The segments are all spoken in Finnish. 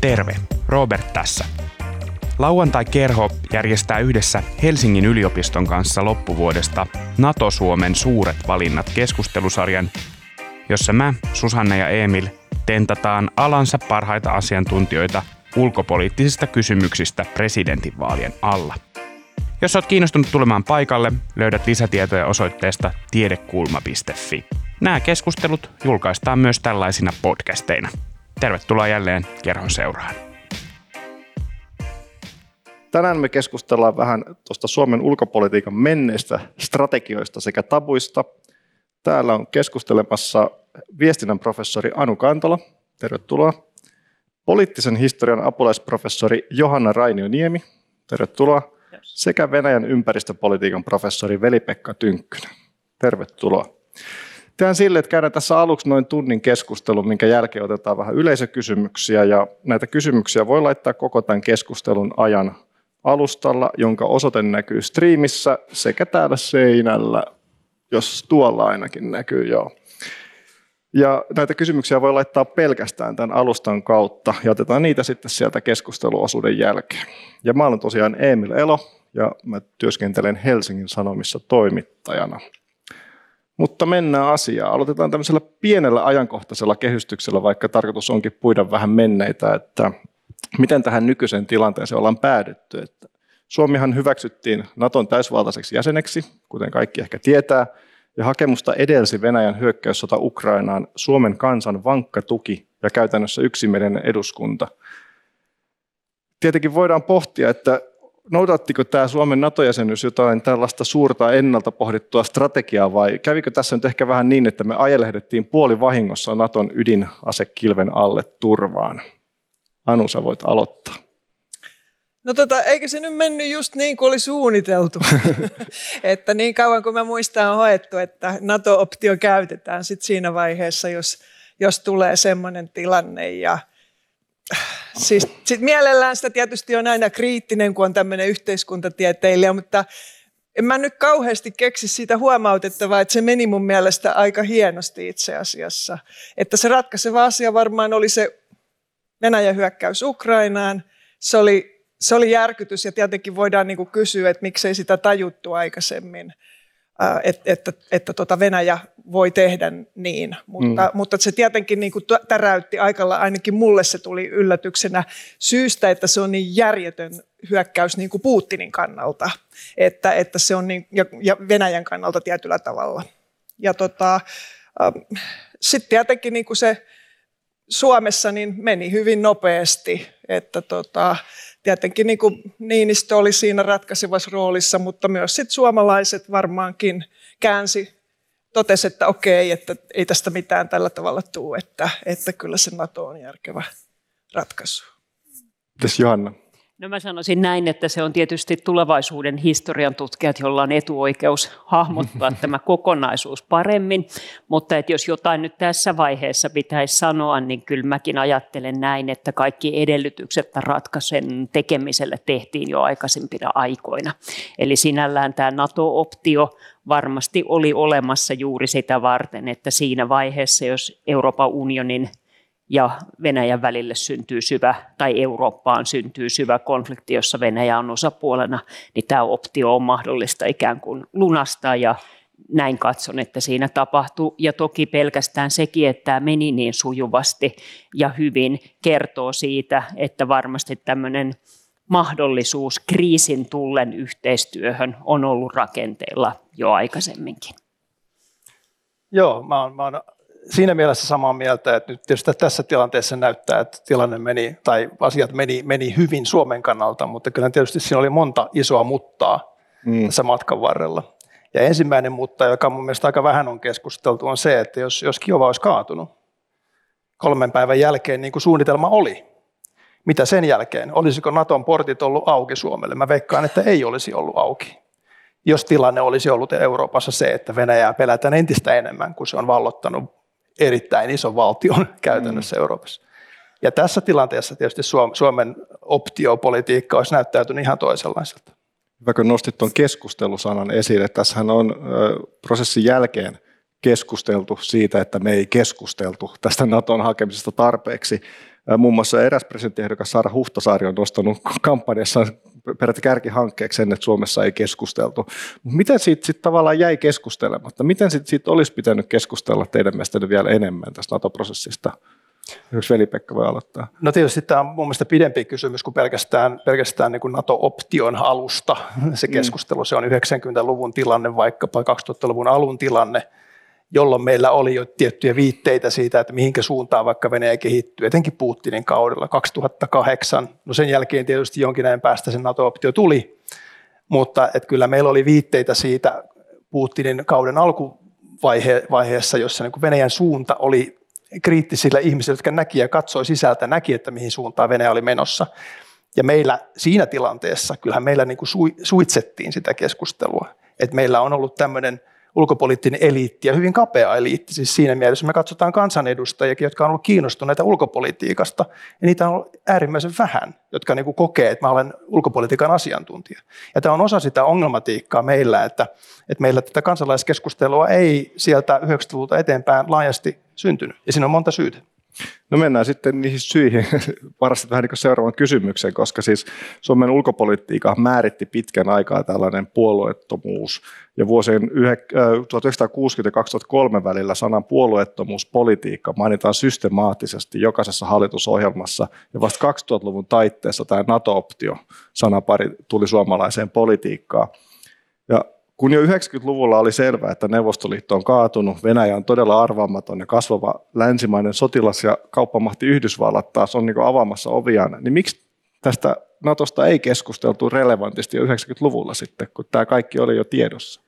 Terve, Robert tässä. Lauantai-kerho järjestää yhdessä Helsingin yliopiston kanssa loppuvuodesta NATO-Suomen suuret valinnat keskustelusarjan, jossa mä, Susanne ja Emil tentataan alansa parhaita asiantuntijoita ulkopoliittisista kysymyksistä presidentinvaalien alla. Jos olet kiinnostunut tulemaan paikalle, löydät lisätietoja osoitteesta tiedekulma.fi. Nämä keskustelut julkaistaan myös tällaisina podcasteina. Tervetuloa jälleen kerhon seuraan. Tänään me keskustellaan vähän tuosta Suomen ulkopolitiikan menneistä strategioista sekä tabuista. Täällä on keskustelemassa viestinnän professori Anu Kantola. Tervetuloa. Poliittisen historian apulaisprofessori Johanna Rainio-Niemi. Tervetuloa. Sekä Venäjän ympäristöpolitiikan professori Veli-Pekka Tynkkynen. Tervetuloa. Tehdään sille, että käydään tässä aluksi noin tunnin keskustelu, minkä jälkeen otetaan vähän yleisökysymyksiä. Ja näitä kysymyksiä voi laittaa koko tämän keskustelun ajan alustalla, jonka osoite näkyy striimissä sekä täällä seinällä, jos tuolla ainakin näkyy, joo. Ja näitä kysymyksiä voi laittaa pelkästään tämän alustan kautta ja otetaan niitä sitten sieltä keskusteluosuuden jälkeen. Ja mä olen tosiaan Emil Elo ja mä työskentelen Helsingin Sanomissa toimittajana. Mutta mennään asiaan. Aloitetaan tämmöisellä pienellä ajankohtaisella kehystyksellä, vaikka tarkoitus onkin puida vähän menneitä, että miten tähän nykyiseen tilanteeseen ollaan päädytty. Että Suomihan hyväksyttiin Naton täysvaltaiseksi jäseneksi, kuten kaikki ehkä tietää, ja hakemusta edelsi Venäjän hyökkäyssota Ukrainaan Suomen kansan vankka tuki ja käytännössä yksimielinen eduskunta. Tietenkin voidaan pohtia, että noudattiko tämä Suomen NATO-jäsenyys jotain tällaista suurta ennalta pohdittua strategiaa vai kävikö tässä nyt ehkä vähän niin, että me ajelehdettiin puoli vahingossa Naton ydinasekilven alle turvaan? Anu, sä voit aloittaa. No tota, eikö se nyt mennyt just niin kuin oli suunniteltu? että niin kauan kuin mä muistan on hoettu, että NATO-optio käytetään sit siinä vaiheessa, jos, jos tulee semmoinen tilanne. Ja, siis sit mielellään sitä tietysti on aina kriittinen, kun on tämmöinen yhteiskuntatieteilijä, mutta en mä nyt kauheasti keksi siitä huomautettavaa, että se meni mun mielestä aika hienosti itse asiassa. Että se ratkaiseva asia varmaan oli se Venäjän hyökkäys Ukrainaan. Se oli, se oli järkytys ja tietenkin voidaan niin kuin kysyä, että miksei sitä tajuttu aikaisemmin, että, että, että tota Venäjä voi tehdä niin. Mutta, mm. mutta se tietenkin niin kuin täräytti aikalla, ainakin mulle se tuli yllätyksenä syystä, että se on niin järjetön hyökkäys niin kuin Putinin kannalta, että, että se on niin, ja, ja Venäjän kannalta tietyllä tavalla. Ja tota, sitten tietenkin niin kuin se Suomessa niin meni hyvin nopeasti, että tota, tietenkin niin kuin Niinistö oli siinä ratkaisevassa roolissa, mutta myös sit suomalaiset varmaankin käänsi, totesi, että okei, että ei tästä mitään tällä tavalla tule, että, että kyllä se NATO on järkevä ratkaisu. Mites Johanna? No mä sanoisin näin, että se on tietysti tulevaisuuden historian tutkijat, joilla on etuoikeus hahmottaa tämä kokonaisuus paremmin, mutta että jos jotain nyt tässä vaiheessa pitäisi sanoa, niin kyllä mäkin ajattelen näin, että kaikki edellytykset ratkaisun tekemiselle tehtiin jo aikaisempina aikoina. Eli sinällään tämä NATO-optio varmasti oli olemassa juuri sitä varten, että siinä vaiheessa, jos Euroopan unionin ja Venäjän välille syntyy syvä, tai Eurooppaan syntyy syvä konflikti, jossa Venäjä on osapuolena, niin tämä optio on mahdollista ikään kuin lunastaa ja näin katson, että siinä tapahtuu. Ja toki pelkästään sekin, että tämä meni niin sujuvasti ja hyvin, kertoo siitä, että varmasti tämmöinen mahdollisuus kriisin tullen yhteistyöhön on ollut rakenteilla jo aikaisemminkin. Joo, mä oon, mä oon siinä mielessä samaa mieltä, että nyt tietysti tässä tilanteessa näyttää, että tilanne meni, tai asiat meni, meni hyvin Suomen kannalta, mutta kyllä tietysti siinä oli monta isoa muttaa mm. tässä matkan varrella. Ja ensimmäinen mutta, joka mun mielestä aika vähän on keskusteltu, on se, että jos, jos Kiova olisi kaatunut kolmen päivän jälkeen, niin kuin suunnitelma oli, mitä sen jälkeen? Olisiko Naton portit ollut auki Suomelle? Mä veikkaan, että ei olisi ollut auki. Jos tilanne olisi ollut Euroopassa se, että Venäjää pelätään entistä enemmän, kun se on vallottanut erittäin iso valtion käytännössä mm. Euroopassa. Ja tässä tilanteessa tietysti Suomen optiopolitiikka olisi näyttäytynyt ihan toisenlaiselta. Hyvä, kun nostit tuon keskustelusanan esille. Tässähän on prosessin jälkeen keskusteltu siitä, että me ei keskusteltu tästä Naton hakemisesta tarpeeksi. Muun muassa eräs presidenttiehdokas Saara Huhtasaari on nostanut kampanjassa peräti kärkihankkeeksi sen, että Suomessa ei keskusteltu. Miten siitä sitten tavallaan jäi keskustelematta? Miten siitä, siitä olisi pitänyt keskustella teidän mielestänne vielä enemmän tästä NATO-prosessista? Jos Veli-Pekka voi aloittaa. No tietysti tämä on mun mielestä pidempi kysymys kuin pelkästään, pelkästään niin kuin NATO-option alusta. Se mm. keskustelu, se on 90-luvun tilanne, vaikkapa 2000-luvun alun tilanne, jolloin meillä oli jo tiettyjä viitteitä siitä, että mihinkä suuntaan vaikka Venäjä kehittyy, etenkin Putinin kaudella 2008. No sen jälkeen tietysti jonkin ajan päästä se NATO-optio tuli, mutta että kyllä meillä oli viitteitä siitä Putinin kauden alkuvaiheessa, jossa niin Venäjän suunta oli kriittisillä ihmisillä, jotka näki ja katsoi sisältä, näki, että mihin suuntaan Venäjä oli menossa. Ja meillä siinä tilanteessa, kyllähän meillä niin kuin suitsettiin sitä keskustelua, että meillä on ollut tämmöinen – ulkopoliittinen eliitti ja hyvin kapea eliitti. Siis siinä mielessä me katsotaan kansanedustajia, jotka on ollut kiinnostuneita ulkopolitiikasta, ja niitä on ollut äärimmäisen vähän, jotka niin kuin kokee, että mä olen ulkopolitiikan asiantuntija. Ja tämä on osa sitä ongelmatiikkaa meillä, että, että meillä tätä kansalaiskeskustelua ei sieltä 90-luvulta eteenpäin laajasti syntynyt, ja siinä on monta syytä. No mennään sitten niihin syihin varasti vähän niin seuraavan kysymyksen, koska siis Suomen ulkopolitiikka määritti pitkän aikaa tällainen puolueettomuus. Ja vuosien 1960 ja 2003 välillä sanan puolueettomuuspolitiikka mainitaan systemaattisesti jokaisessa hallitusohjelmassa. Ja vasta 2000-luvun taitteessa tämä NATO-optio sanapari tuli suomalaiseen politiikkaan. Ja kun jo 90-luvulla oli selvää, että Neuvostoliitto on kaatunut, Venäjä on todella arvaamaton ja kasvava länsimainen sotilas- ja kauppamahti Yhdysvallat taas on niin avaamassa oviaan, niin miksi tästä Natosta ei keskusteltu relevantisti jo 90-luvulla sitten, kun tämä kaikki oli jo tiedossa?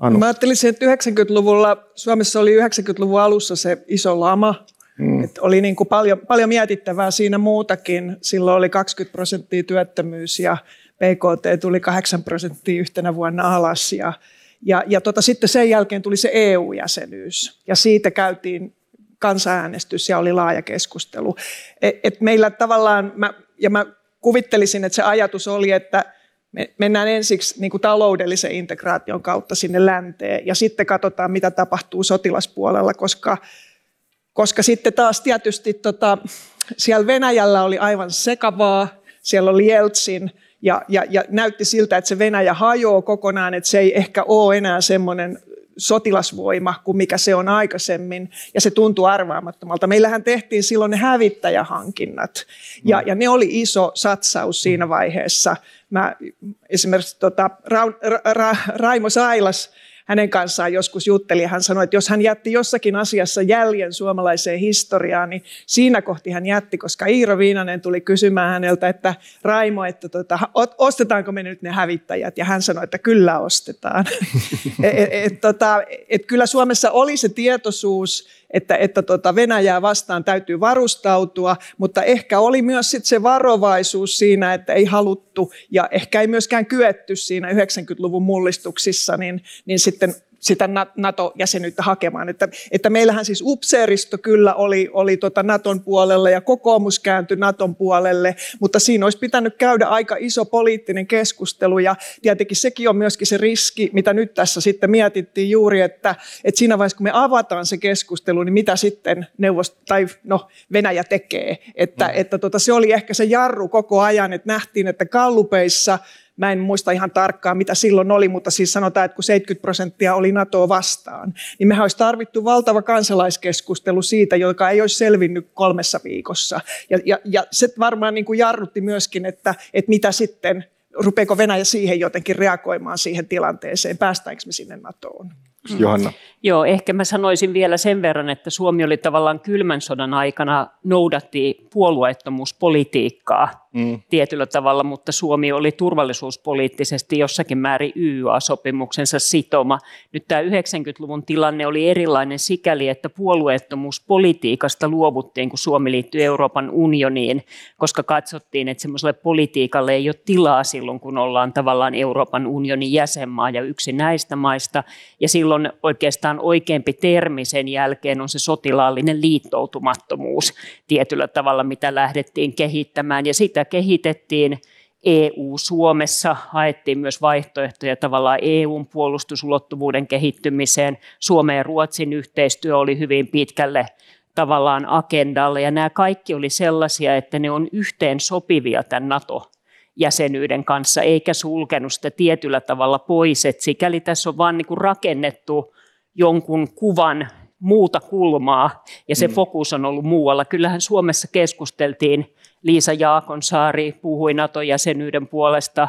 Anu. Mä ajattelisin, että 90-luvulla, Suomessa oli 90-luvun alussa se iso lama, Mm. Että oli niin kuin paljon, paljon mietittävää siinä muutakin. Silloin oli 20 prosenttia työttömyys ja PKT tuli 8 prosenttia yhtenä vuonna alas ja, ja, ja tota, sitten sen jälkeen tuli se EU-jäsenyys ja siitä käytiin kansanäänestys ja oli laaja keskustelu. Et, et meillä tavallaan, mä, ja mä kuvittelisin, että se ajatus oli, että me mennään ensiksi niin kuin taloudellisen integraation kautta sinne länteen ja sitten katsotaan, mitä tapahtuu sotilaspuolella, koska, koska sitten taas tietysti tota, siellä Venäjällä oli aivan sekavaa, siellä oli Jeltsin, ja, ja, ja näytti siltä, että se Venäjä hajoaa kokonaan, että se ei ehkä ole enää semmoinen sotilasvoima kuin mikä se on aikaisemmin, ja se tuntuu arvaamattomalta. Meillähän tehtiin silloin ne hävittäjähankinnat, ja, ja ne oli iso satsaus siinä vaiheessa. Mä, esimerkiksi tota, Ra, Ra, Ra, Raimo Sailas hänen kanssaan joskus jutteli ja hän sanoi, että jos hän jätti jossakin asiassa jäljen suomalaiseen historiaan, niin siinä kohti hän jätti, koska Iiro Viinanen tuli kysymään häneltä, että Raimo, että tota, ostetaanko me nyt ne hävittäjät? Ja hän sanoi, että kyllä ostetaan. et, et, et, tota, et kyllä Suomessa oli se tietoisuus, että, että tota Venäjää vastaan täytyy varustautua, mutta ehkä oli myös sit se varovaisuus siinä, että ei haluttu ja ehkä ei myöskään kyetty siinä 90-luvun mullistuksissa, niin, niin sitten sitä NATO-jäsenyyttä hakemaan. Että, että meillähän siis upseeristo kyllä oli, oli tota Naton puolelle ja kokoomus kääntyi Naton puolelle, mutta siinä olisi pitänyt käydä aika iso poliittinen keskustelu ja tietenkin sekin on myöskin se riski, mitä nyt tässä sitten mietittiin juuri, että, että siinä vaiheessa kun me avataan se keskustelu, niin mitä sitten neuvost- tai no, Venäjä tekee. Että, mm. että tota, se oli ehkä se jarru koko ajan, että nähtiin, että kallupeissa – Mä en muista ihan tarkkaan, mitä silloin oli, mutta siis sanotaan, että kun 70 prosenttia oli NATOa vastaan, niin mehän olisi tarvittu valtava kansalaiskeskustelu siitä, joka ei olisi selvinnyt kolmessa viikossa. Ja, ja, ja se varmaan niin kuin jarrutti myöskin, että, että mitä sitten, rupeeko Venäjä siihen jotenkin reagoimaan siihen tilanteeseen, päästäänkö me sinne NATOon. Johanna. Joo, ehkä mä sanoisin vielä sen verran, että Suomi oli tavallaan kylmän sodan aikana noudatti puolueettomuuspolitiikkaa mm. tietyllä tavalla, mutta Suomi oli turvallisuuspoliittisesti jossakin määrin YYA-sopimuksensa sitoma. Nyt tämä 90-luvun tilanne oli erilainen sikäli, että puolueettomuuspolitiikasta luovuttiin, kun Suomi liittyi Euroopan unioniin, koska katsottiin, että semmoiselle politiikalle ei ole tilaa silloin, kun ollaan tavallaan Euroopan unionin jäsenmaa ja yksi näistä maista. Ja silloin oikeastaan oikeampi termi sen jälkeen on se sotilaallinen liittoutumattomuus tietyllä tavalla, mitä lähdettiin kehittämään. Ja sitä kehitettiin EU-Suomessa haettiin myös vaihtoehtoja tavallaan EUn puolustusulottuvuuden kehittymiseen. Suomen ja Ruotsin yhteistyö oli hyvin pitkälle tavallaan agendalla ja nämä kaikki oli sellaisia, että ne on yhteen sopivia tämän NATO jäsenyyden kanssa, eikä sulkenut sitä tietyllä tavalla pois. Et sikäli tässä on vain niin rakennettu jonkun kuvan muuta kulmaa, ja se mm. fokus on ollut muualla. Kyllähän Suomessa keskusteltiin, Liisa Jaakonsaari puhui NATO-jäsenyyden puolesta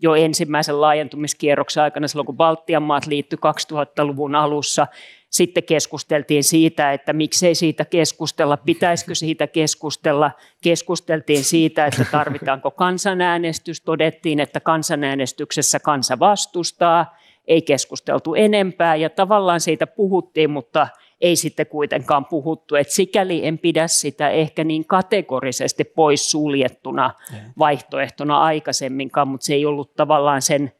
jo ensimmäisen laajentumiskierroksen aikana, silloin kun Baltian maat liittyi 2000-luvun alussa. Sitten keskusteltiin siitä, että miksei siitä keskustella, pitäisikö siitä keskustella. Keskusteltiin siitä, että tarvitaanko kansanäänestys. Todettiin, että kansanäänestyksessä kansa vastustaa. Ei keskusteltu enempää ja tavallaan siitä puhuttiin, mutta ei sitten kuitenkaan puhuttu. Et sikäli en pidä sitä ehkä niin kategorisesti pois suljettuna vaihtoehtona aikaisemminkaan, mutta se ei ollut tavallaan sen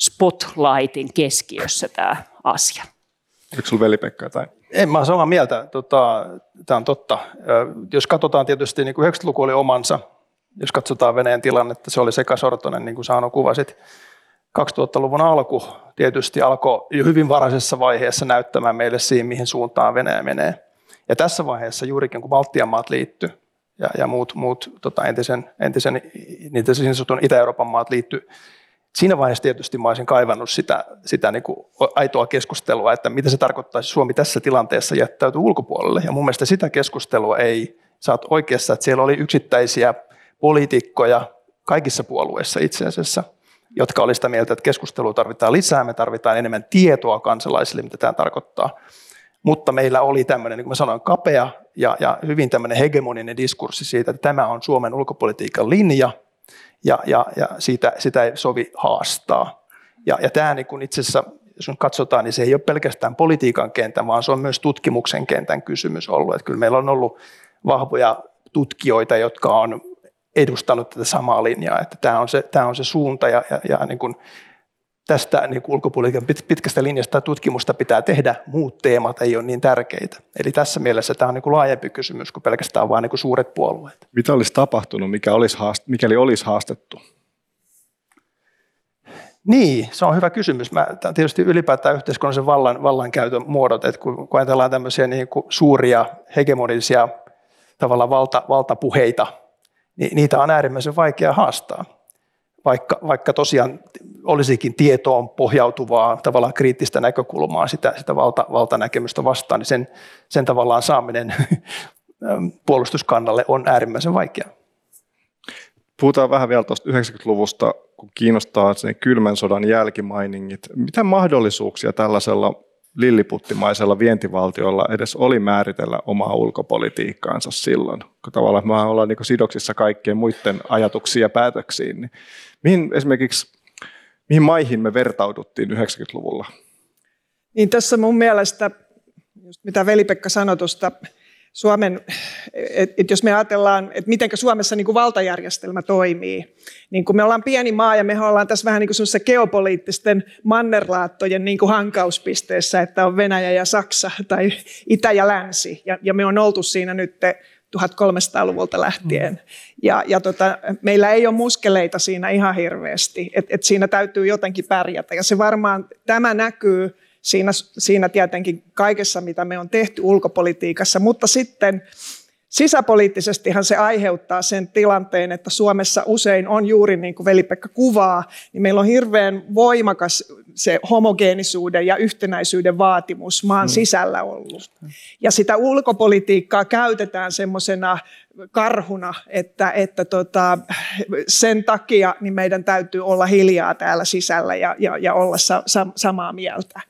spotlightin keskiössä tämä asia. Oliko sinulla veli-Pekka tai? En, mä olen samaa mieltä. Tota, tämä on totta. Jos katsotaan tietysti, niin kuin 90-luku oli omansa, jos katsotaan Venäjän tilannetta, se oli sekasortoinen, niin kuin Saano kuvasit. 2000-luvun alku tietysti alkoi jo hyvin varaisessa vaiheessa näyttämään meille siihen, mihin suuntaan Venäjä menee. Ja tässä vaiheessa juurikin, kun Baltian maat liittyi ja, ja muut, muut tota, entisen, entisen niitä siis Itä-Euroopan maat liittyi siinä vaiheessa tietysti mä olisin kaivannut sitä, sitä niin aitoa keskustelua, että mitä se tarkoittaisi Suomi tässä tilanteessa jättäytyy ulkopuolelle. Ja mun mielestä sitä keskustelua ei, sä oot oikeassa, että siellä oli yksittäisiä poliitikkoja kaikissa puolueissa itse asiassa, jotka oli sitä mieltä, että keskustelua tarvitaan lisää, me tarvitaan enemmän tietoa kansalaisille, mitä tämä tarkoittaa. Mutta meillä oli tämmöinen, niin kuin mä sanoin, kapea ja, ja hyvin tämmöinen hegemoninen diskurssi siitä, että tämä on Suomen ulkopolitiikan linja – ja, ja, ja siitä, sitä ei sovi haastaa. Ja, ja tämä niin kun itse asiassa, jos nyt katsotaan, niin se ei ole pelkästään politiikan kentän, vaan se on myös tutkimuksen kentän kysymys ollut. Että kyllä meillä on ollut vahvoja tutkijoita, jotka on edustanut tätä samaa linjaa, että tämä on se, tämä on se suunta ja, ja, ja niin kuin tästä niin ulkopolitiikan pitkästä linjasta tutkimusta pitää tehdä, muut teemat ei ole niin tärkeitä. Eli tässä mielessä tämä on niin kuin laajempi kysymys kuin pelkästään vain niin kuin suuret puolueet. Mitä olisi tapahtunut, mikä olisi haast- mikäli olisi haastettu? Niin, se on hyvä kysymys. Mä, tietysti ylipäätään yhteiskunnallisen vallan, vallankäytön muodot, että kun, kun ajatellaan tämmöisiä niin kuin suuria hegemonisia tavallaan valta, valtapuheita, niin niitä on äärimmäisen vaikea haastaa vaikka, vaikka tosiaan olisikin tietoon pohjautuvaa tavallaan kriittistä näkökulmaa sitä, sitä valta, valtanäkemystä vastaan, niin sen, sen tavallaan saaminen puolustuskannalle on äärimmäisen vaikeaa. Puhutaan vähän vielä tuosta 90-luvusta, kun kiinnostaa sen kylmän sodan jälkimainingit. Mitä mahdollisuuksia tällaisella lilliputtimaisella vientivaltiolla edes oli määritellä omaa ulkopolitiikkaansa silloin, kun tavallaan me ollaan niin sidoksissa kaikkien muiden ajatuksiin ja päätöksiin. Niin mihin esimerkiksi, mihin maihin me vertauduttiin 90-luvulla? Niin tässä mun mielestä, just mitä Veli-Pekka sanoi tuosta Suomen, että et jos me ajatellaan, että miten Suomessa niin kuin valtajärjestelmä toimii, niin kun me ollaan pieni maa ja me ollaan tässä vähän niin kuin geopoliittisten mannerlaattojen niin kuin hankauspisteessä, että on Venäjä ja Saksa tai Itä ja Länsi, ja, ja me on oltu siinä nyt 1300-luvulta lähtien. Mm. Ja, ja tota, meillä ei ole muskeleita siinä ihan hirveästi, että et siinä täytyy jotenkin pärjätä. Ja se varmaan, tämä näkyy siinä, siinä tietenkin kaikessa, mitä me on tehty ulkopolitiikassa, mutta sitten Sisäpoliittisestihan se aiheuttaa sen tilanteen, että Suomessa usein on juuri niin kuin Veli-Pekka kuvaa, niin meillä on hirveän voimakas se homogeenisuuden ja yhtenäisyyden vaatimus maan mm. sisällä ollut. Ja sitä ulkopolitiikkaa käytetään semmoisena karhuna, että, että tota, sen takia niin meidän täytyy olla hiljaa täällä sisällä ja, ja, ja olla sa, sa, samaa mieltä.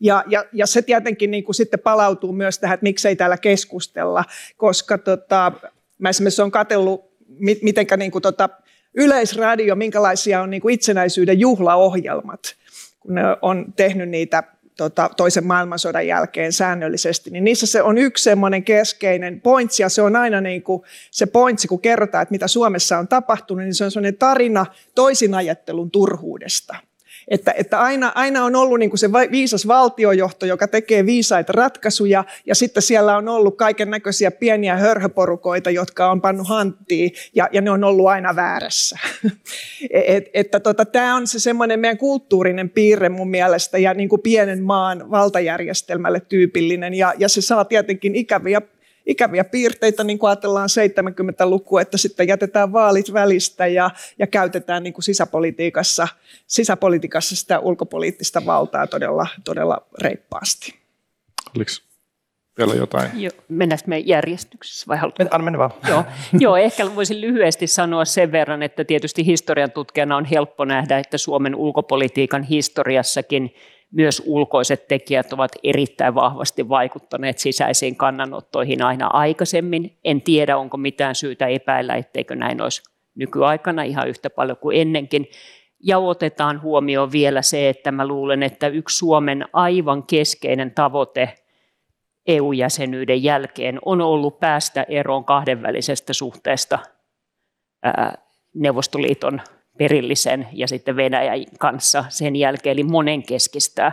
Ja, ja, ja se tietenkin niin kuin sitten palautuu myös tähän, että miksei täällä keskustella, koska tota, mä esimerkiksi olen katsellut, mitenkä niin kuin tota, yleisradio, minkälaisia on niin kuin itsenäisyyden juhlaohjelmat, ne on tehnyt niitä tota, toisen maailmansodan jälkeen säännöllisesti, niin niissä se on yksi semmoinen keskeinen pointsi, ja se on aina niin kuin se pointsi, kun kerrotaan, että mitä Suomessa on tapahtunut, niin se on semmoinen tarina toisinajattelun turhuudesta. Että, että aina, aina on ollut niin kuin se viisas valtiojohto, joka tekee viisaita ratkaisuja, ja sitten siellä on ollut kaiken näköisiä pieniä hörhöporukoita, jotka on pannut hanttiin, ja, ja ne on ollut aina väärässä. Et, että tota, tämä on se semmoinen meidän kulttuurinen piirre mun mielestä, ja niin kuin pienen maan valtajärjestelmälle tyypillinen, ja, ja se saa tietenkin ikäviä ikäviä piirteitä, niin kuin ajatellaan 70-lukua, että sitten jätetään vaalit välistä ja, ja käytetään niin kuin sisäpolitiikassa, sisäpolitiikassa sitä ulkopoliittista valtaa todella, todella reippaasti. Oliko vielä jotain? Joo, mennään me järjestyksessä vai haluatko? Anna mennä vaan. Joo. Joo, ehkä voisin lyhyesti sanoa sen verran, että tietysti historian tutkijana on helppo nähdä, että Suomen ulkopolitiikan historiassakin myös ulkoiset tekijät ovat erittäin vahvasti vaikuttaneet sisäisiin kannanottoihin aina aikaisemmin. En tiedä, onko mitään syytä epäillä, etteikö näin olisi nykyaikana ihan yhtä paljon kuin ennenkin. Ja otetaan huomioon vielä se, että mä luulen, että yksi Suomen aivan keskeinen tavoite EU-jäsenyyden jälkeen on ollut päästä eroon kahdenvälisestä suhteesta Neuvostoliiton perillisen ja sitten Venäjän kanssa sen jälkeen, eli monenkeskistä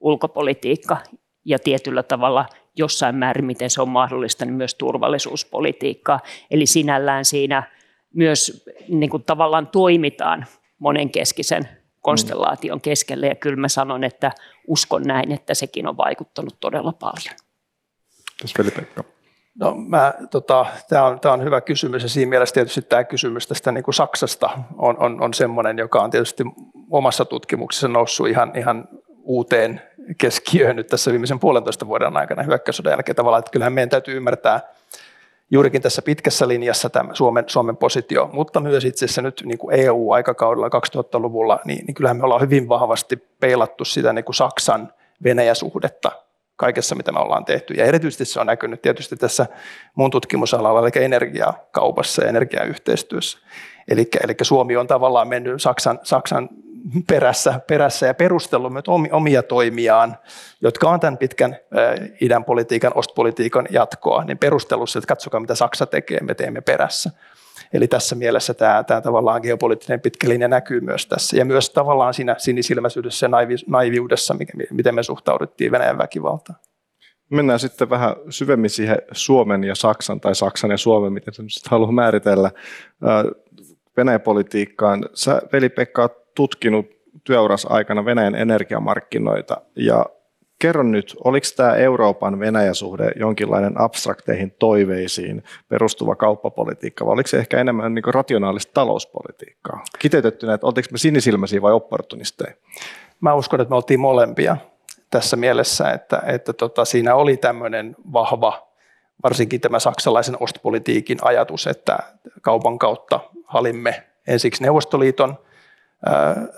ulkopolitiikka ja tietyllä tavalla jossain määrin, miten se on mahdollista, niin myös turvallisuuspolitiikkaa. Eli sinällään siinä myös niin kuin tavallaan toimitaan monenkeskisen konstellaation keskelle, ja kyllä mä sanon, että uskon näin, että sekin on vaikuttanut todella paljon. Tässä Veli-Pekka. No, mä, tota, tämä on, on hyvä kysymys ja siinä mielessä tietysti tämä kysymys tästä niin kuin Saksasta on, on, on semmoinen, joka on tietysti omassa tutkimuksessa noussut ihan, ihan uuteen keskiöön nyt tässä viimeisen puolentoista vuoden aikana hyökkäyssodan jälkeen tavallaan, että kyllähän meidän täytyy ymmärtää juurikin tässä pitkässä linjassa tämä Suomen, Suomen positio, mutta myös itse asiassa nyt niin kuin EU-aikakaudella 2000-luvulla, niin, niin kyllähän me ollaan hyvin vahvasti peilattu sitä niin kuin Saksan Venäjä-suhdetta kaikessa, mitä me ollaan tehty. Ja erityisesti se on näkynyt tietysti tässä mun tutkimusalalla, eli energiakaupassa ja energiayhteistyössä. Eli, eli Suomi on tavallaan mennyt Saksan, Saksan perässä, perässä ja perustellut omia toimiaan, jotka on tämän pitkän idän politiikan, ostpolitiikan jatkoa, niin perustellut että katsokaa mitä Saksa tekee, me teemme perässä. Eli tässä mielessä tämä, tämä tavallaan geopoliittinen pitkä linja näkyy myös tässä. Ja myös tavallaan siinä sinisilmäisyydessä ja naivi, naiviudessa, miten me suhtauduttiin Venäjän väkivaltaan. Mennään sitten vähän syvemmin siihen Suomen ja Saksan tai Saksan ja Suomen, miten se nyt haluaa määritellä Venäjän politiikkaan. Sä, Veli-Pekka, tutkinut työuras aikana Venäjän energiamarkkinoita ja kerro nyt, oliko tämä Euroopan Venäjä-suhde jonkinlainen abstrakteihin toiveisiin perustuva kauppapolitiikka, vai oliko se ehkä enemmän niin rationaalista talouspolitiikkaa? Kiteytettynä, että oltiinko me sinisilmäisiä vai opportunisteja? Mä uskon, että me oltiin molempia tässä mielessä, että, että tota, siinä oli tämmöinen vahva, varsinkin tämä saksalaisen ostpolitiikin ajatus, että kaupan kautta halimme ensiksi Neuvostoliiton –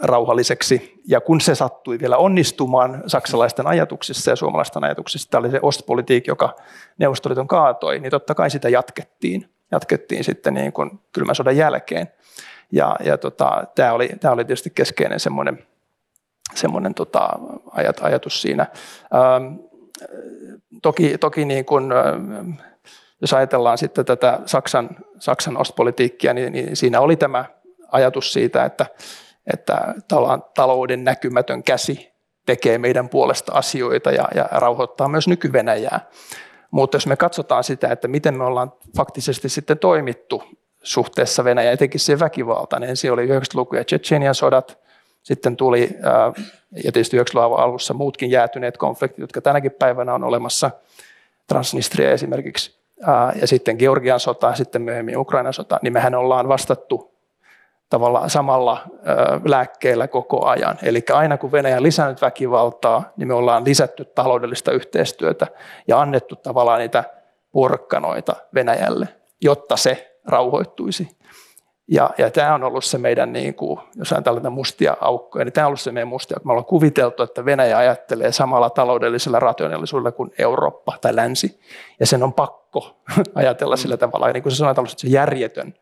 rauhalliseksi. Ja kun se sattui vielä onnistumaan saksalaisten ajatuksissa ja suomalaisten ajatuksissa, tämä oli se ostpolitiikka, joka Neuvostoliiton kaatoi, niin totta kai sitä jatkettiin. Jatkettiin sitten niin kuin kylmän sodan jälkeen. Ja, ja tota, tämä, oli, tämä oli tietysti keskeinen semmoinen, semmoinen tota, ajat, ajatus siinä. Ähm, toki toki niin kuin, ähm, jos ajatellaan sitten tätä Saksan, Saksan ostpolitiikkia, niin, niin siinä oli tämä ajatus siitä, että että talouden näkymätön käsi tekee meidän puolesta asioita ja, ja rauhoittaa myös nyky-Venäjää. Mutta jos me katsotaan sitä, että miten me ollaan faktisesti sitten toimittu suhteessa Venäjään, etenkin väkivalta, niin ensin oli 90-luku ja Tsetsenian sodat, sitten tuli, ja tietysti 90-luvun alussa muutkin jäätyneet konfliktit, jotka tänäkin päivänä on olemassa, Transnistria esimerkiksi, ja sitten Georgian sota, sitten myöhemmin Ukrainan sota, niin mehän ollaan vastattu tavallaan samalla lääkkeellä koko ajan. Eli aina kun Venäjä on lisännyt väkivaltaa, niin me ollaan lisätty taloudellista yhteistyötä ja annettu tavallaan niitä porkkanoita Venäjälle, jotta se rauhoittuisi. Ja, ja tämä on ollut se meidän, niin kuin, jos on tällainen mustia aukkoja, niin tämä on ollut se meidän mustia. Me ollaan kuviteltu, että Venäjä ajattelee samalla taloudellisella rationaalisuudella kuin Eurooppa tai länsi. Ja sen on pakko ajatella sillä tavalla, niin kuin se sanotaan, että se on järjetön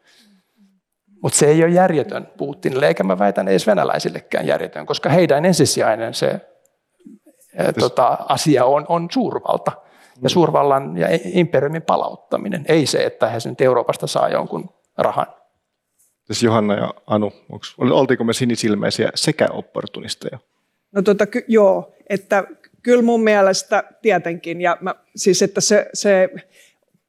mutta se ei ole järjetön Putinille, eikä mä väitän edes venäläisillekään järjetön, koska heidän ensisijainen se ää, tota, asia on, on suurvalta. Ja mm. suurvallan ja imperiumin palauttaminen, ei se, että he nyt Euroopasta saa jonkun rahan. Siis Johanna ja Anu, onks, oltiinko me sinisilmäisiä sekä opportunisteja? No tota, ky- joo, että kyllä mun mielestä tietenkin, ja mä, siis että se, se,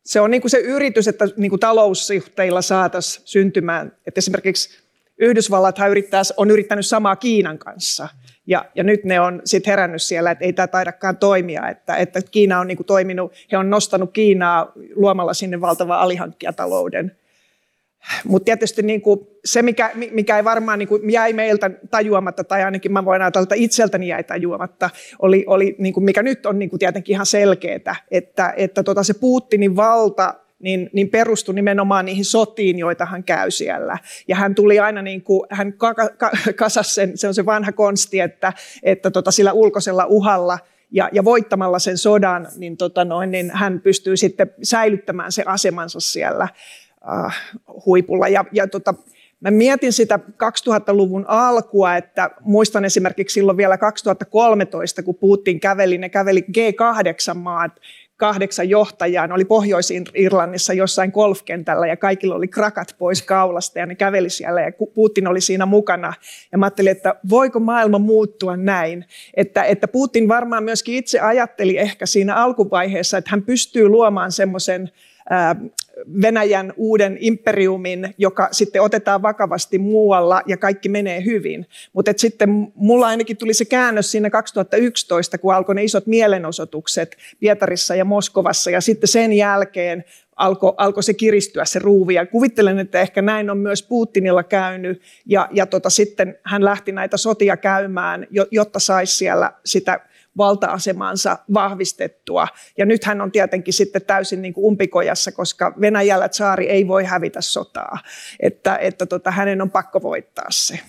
se on niin kuin se yritys, että niin kuin taloussuhteilla saataisiin syntymään, että esimerkiksi Yhdysvallat yrittää, on yrittänyt samaa Kiinan kanssa, ja, ja nyt ne on sitten herännyt siellä, että ei tämä taidakaan toimia, että, että Kiina on niin kuin toiminut, he on nostanut Kiinaa luomalla sinne valtava alihankkijatalouden, mutta tietysti niin kuin se, mikä, mikä ei varmaan niin kuin jäi meiltä tajuamatta, tai ainakin mä voin ajatella, että itseltäni jäi tajuamatta, oli, oli niin kuin mikä nyt on niin kuin tietenkin ihan selkeää, että, että tota se Putinin valta niin, niin perustui nimenomaan niihin sotiin, joita hän käy siellä. Ja hän tuli aina, niin kuin, hän kasasi sen, se on se vanha konsti, että, että tota sillä ulkoisella uhalla ja, ja voittamalla sen sodan, niin, tota noin, niin hän pystyy sitten säilyttämään se asemansa siellä äh, huipulla. Ja, ja tota, mä mietin sitä 2000-luvun alkua, että muistan esimerkiksi silloin vielä 2013, kun Putin käveli, ne käveli G8-maat, kahdeksan johtajaa, ne oli Pohjois-Irlannissa jossain golfkentällä ja kaikilla oli krakat pois kaulasta ja ne käveli siellä ja Putin oli siinä mukana. Ja mä ajattelin, että voiko maailma muuttua näin, että, että Putin varmaan myöskin itse ajatteli ehkä siinä alkuvaiheessa, että hän pystyy luomaan semmoisen Venäjän uuden imperiumin, joka sitten otetaan vakavasti muualla ja kaikki menee hyvin. Mutta sitten mulla ainakin tuli se käännös siinä 2011, kun alkoi ne isot mielenosoitukset Pietarissa ja Moskovassa ja sitten sen jälkeen alkoi alko se kiristyä se ruuvi. Ja kuvittelen, että ehkä näin on myös Putinilla käynyt ja, ja tota, sitten hän lähti näitä sotia käymään, jotta saisi siellä sitä valta-asemansa vahvistettua. Ja nyt hän on tietenkin sitten täysin niin kuin umpikojassa, koska Venäjällä saari ei voi hävitä sotaa. Että, että tota, hänen on pakko voittaa se.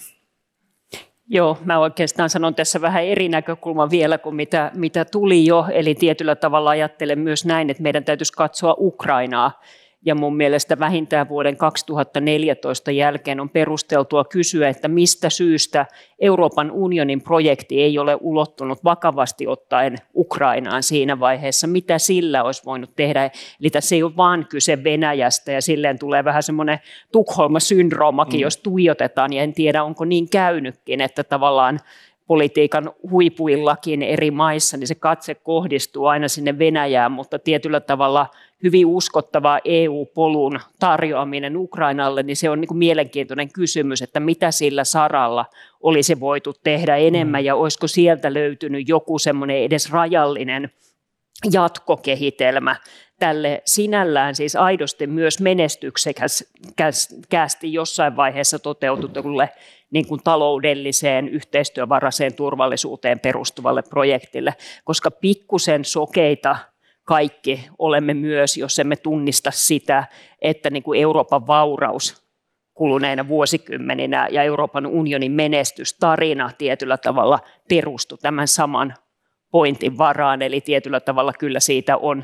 Joo, mä oikeastaan sanon tässä vähän eri näkökulma vielä kuin mitä, mitä tuli jo. Eli tietyllä tavalla ajattelen myös näin, että meidän täytyisi katsoa Ukrainaa ja mun mielestä vähintään vuoden 2014 jälkeen on perusteltua kysyä, että mistä syystä Euroopan unionin projekti ei ole ulottunut vakavasti ottaen Ukrainaan siinä vaiheessa, mitä sillä olisi voinut tehdä. Eli tässä ei ole vaan kyse Venäjästä ja silleen tulee vähän semmoinen Tukholma-syndroomakin, mm. jos tuijotetaan ja en tiedä onko niin käynytkin, että tavallaan politiikan huipuillakin eri maissa, niin se katse kohdistuu aina sinne Venäjään, mutta tietyllä tavalla hyvin uskottava EU-polun tarjoaminen Ukrainalle, niin se on niin kuin mielenkiintoinen kysymys, että mitä sillä saralla olisi voitu tehdä enemmän mm. ja olisiko sieltä löytynyt joku semmoinen edes rajallinen jatkokehitelmä tälle sinällään siis aidosti myös menestyksekästi jossain vaiheessa toteututulle niin kuin taloudelliseen, yhteistyövaraiseen turvallisuuteen perustuvalle projektille, koska pikkusen sokeita kaikki olemme myös, jos emme tunnista sitä, että niin kuin Euroopan vauraus kuluneina vuosikymmeninä ja Euroopan unionin menestystarina tietyllä tavalla perustui tämän saman pointin varaan, eli tietyllä tavalla kyllä siitä on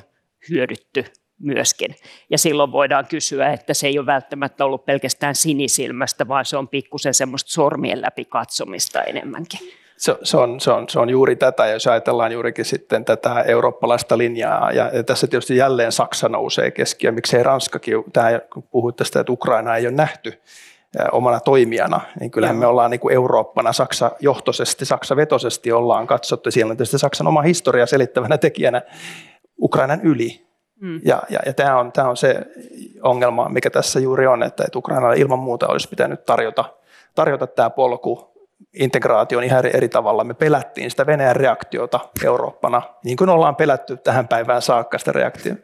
hyödytty myöskin. Ja silloin voidaan kysyä, että se ei ole välttämättä ollut pelkästään sinisilmästä, vaan se on pikkusen semmoista sormien läpi katsomista enemmänkin. Se, se, on, se, on, se on juuri tätä, jos ajatellaan juurikin sitten tätä eurooppalaista linjaa, ja, tässä tietysti jälleen Saksa nousee keskiöön, miksei Ranskakin, tämä, kun puhuit tästä, että Ukraina ei ole nähty omana toimijana, niin kyllähän me ollaan niin kuin Eurooppana Saksa-johtoisesti, Saksa-vetoisesti ollaan katsottu, siellä on tietysti Saksan oma historia selittävänä tekijänä Ukrainan yli, Mm. Ja, ja, ja tämä, on, tämä on se ongelma, mikä tässä juuri on, että, että Ukrainalle ilman muuta olisi pitänyt tarjota, tarjota tämä polku integraation ihan eri, eri tavalla. Me pelättiin sitä Venäjän reaktiota Eurooppana, niin kuin ollaan pelätty tähän päivään saakka sitä reaktiota.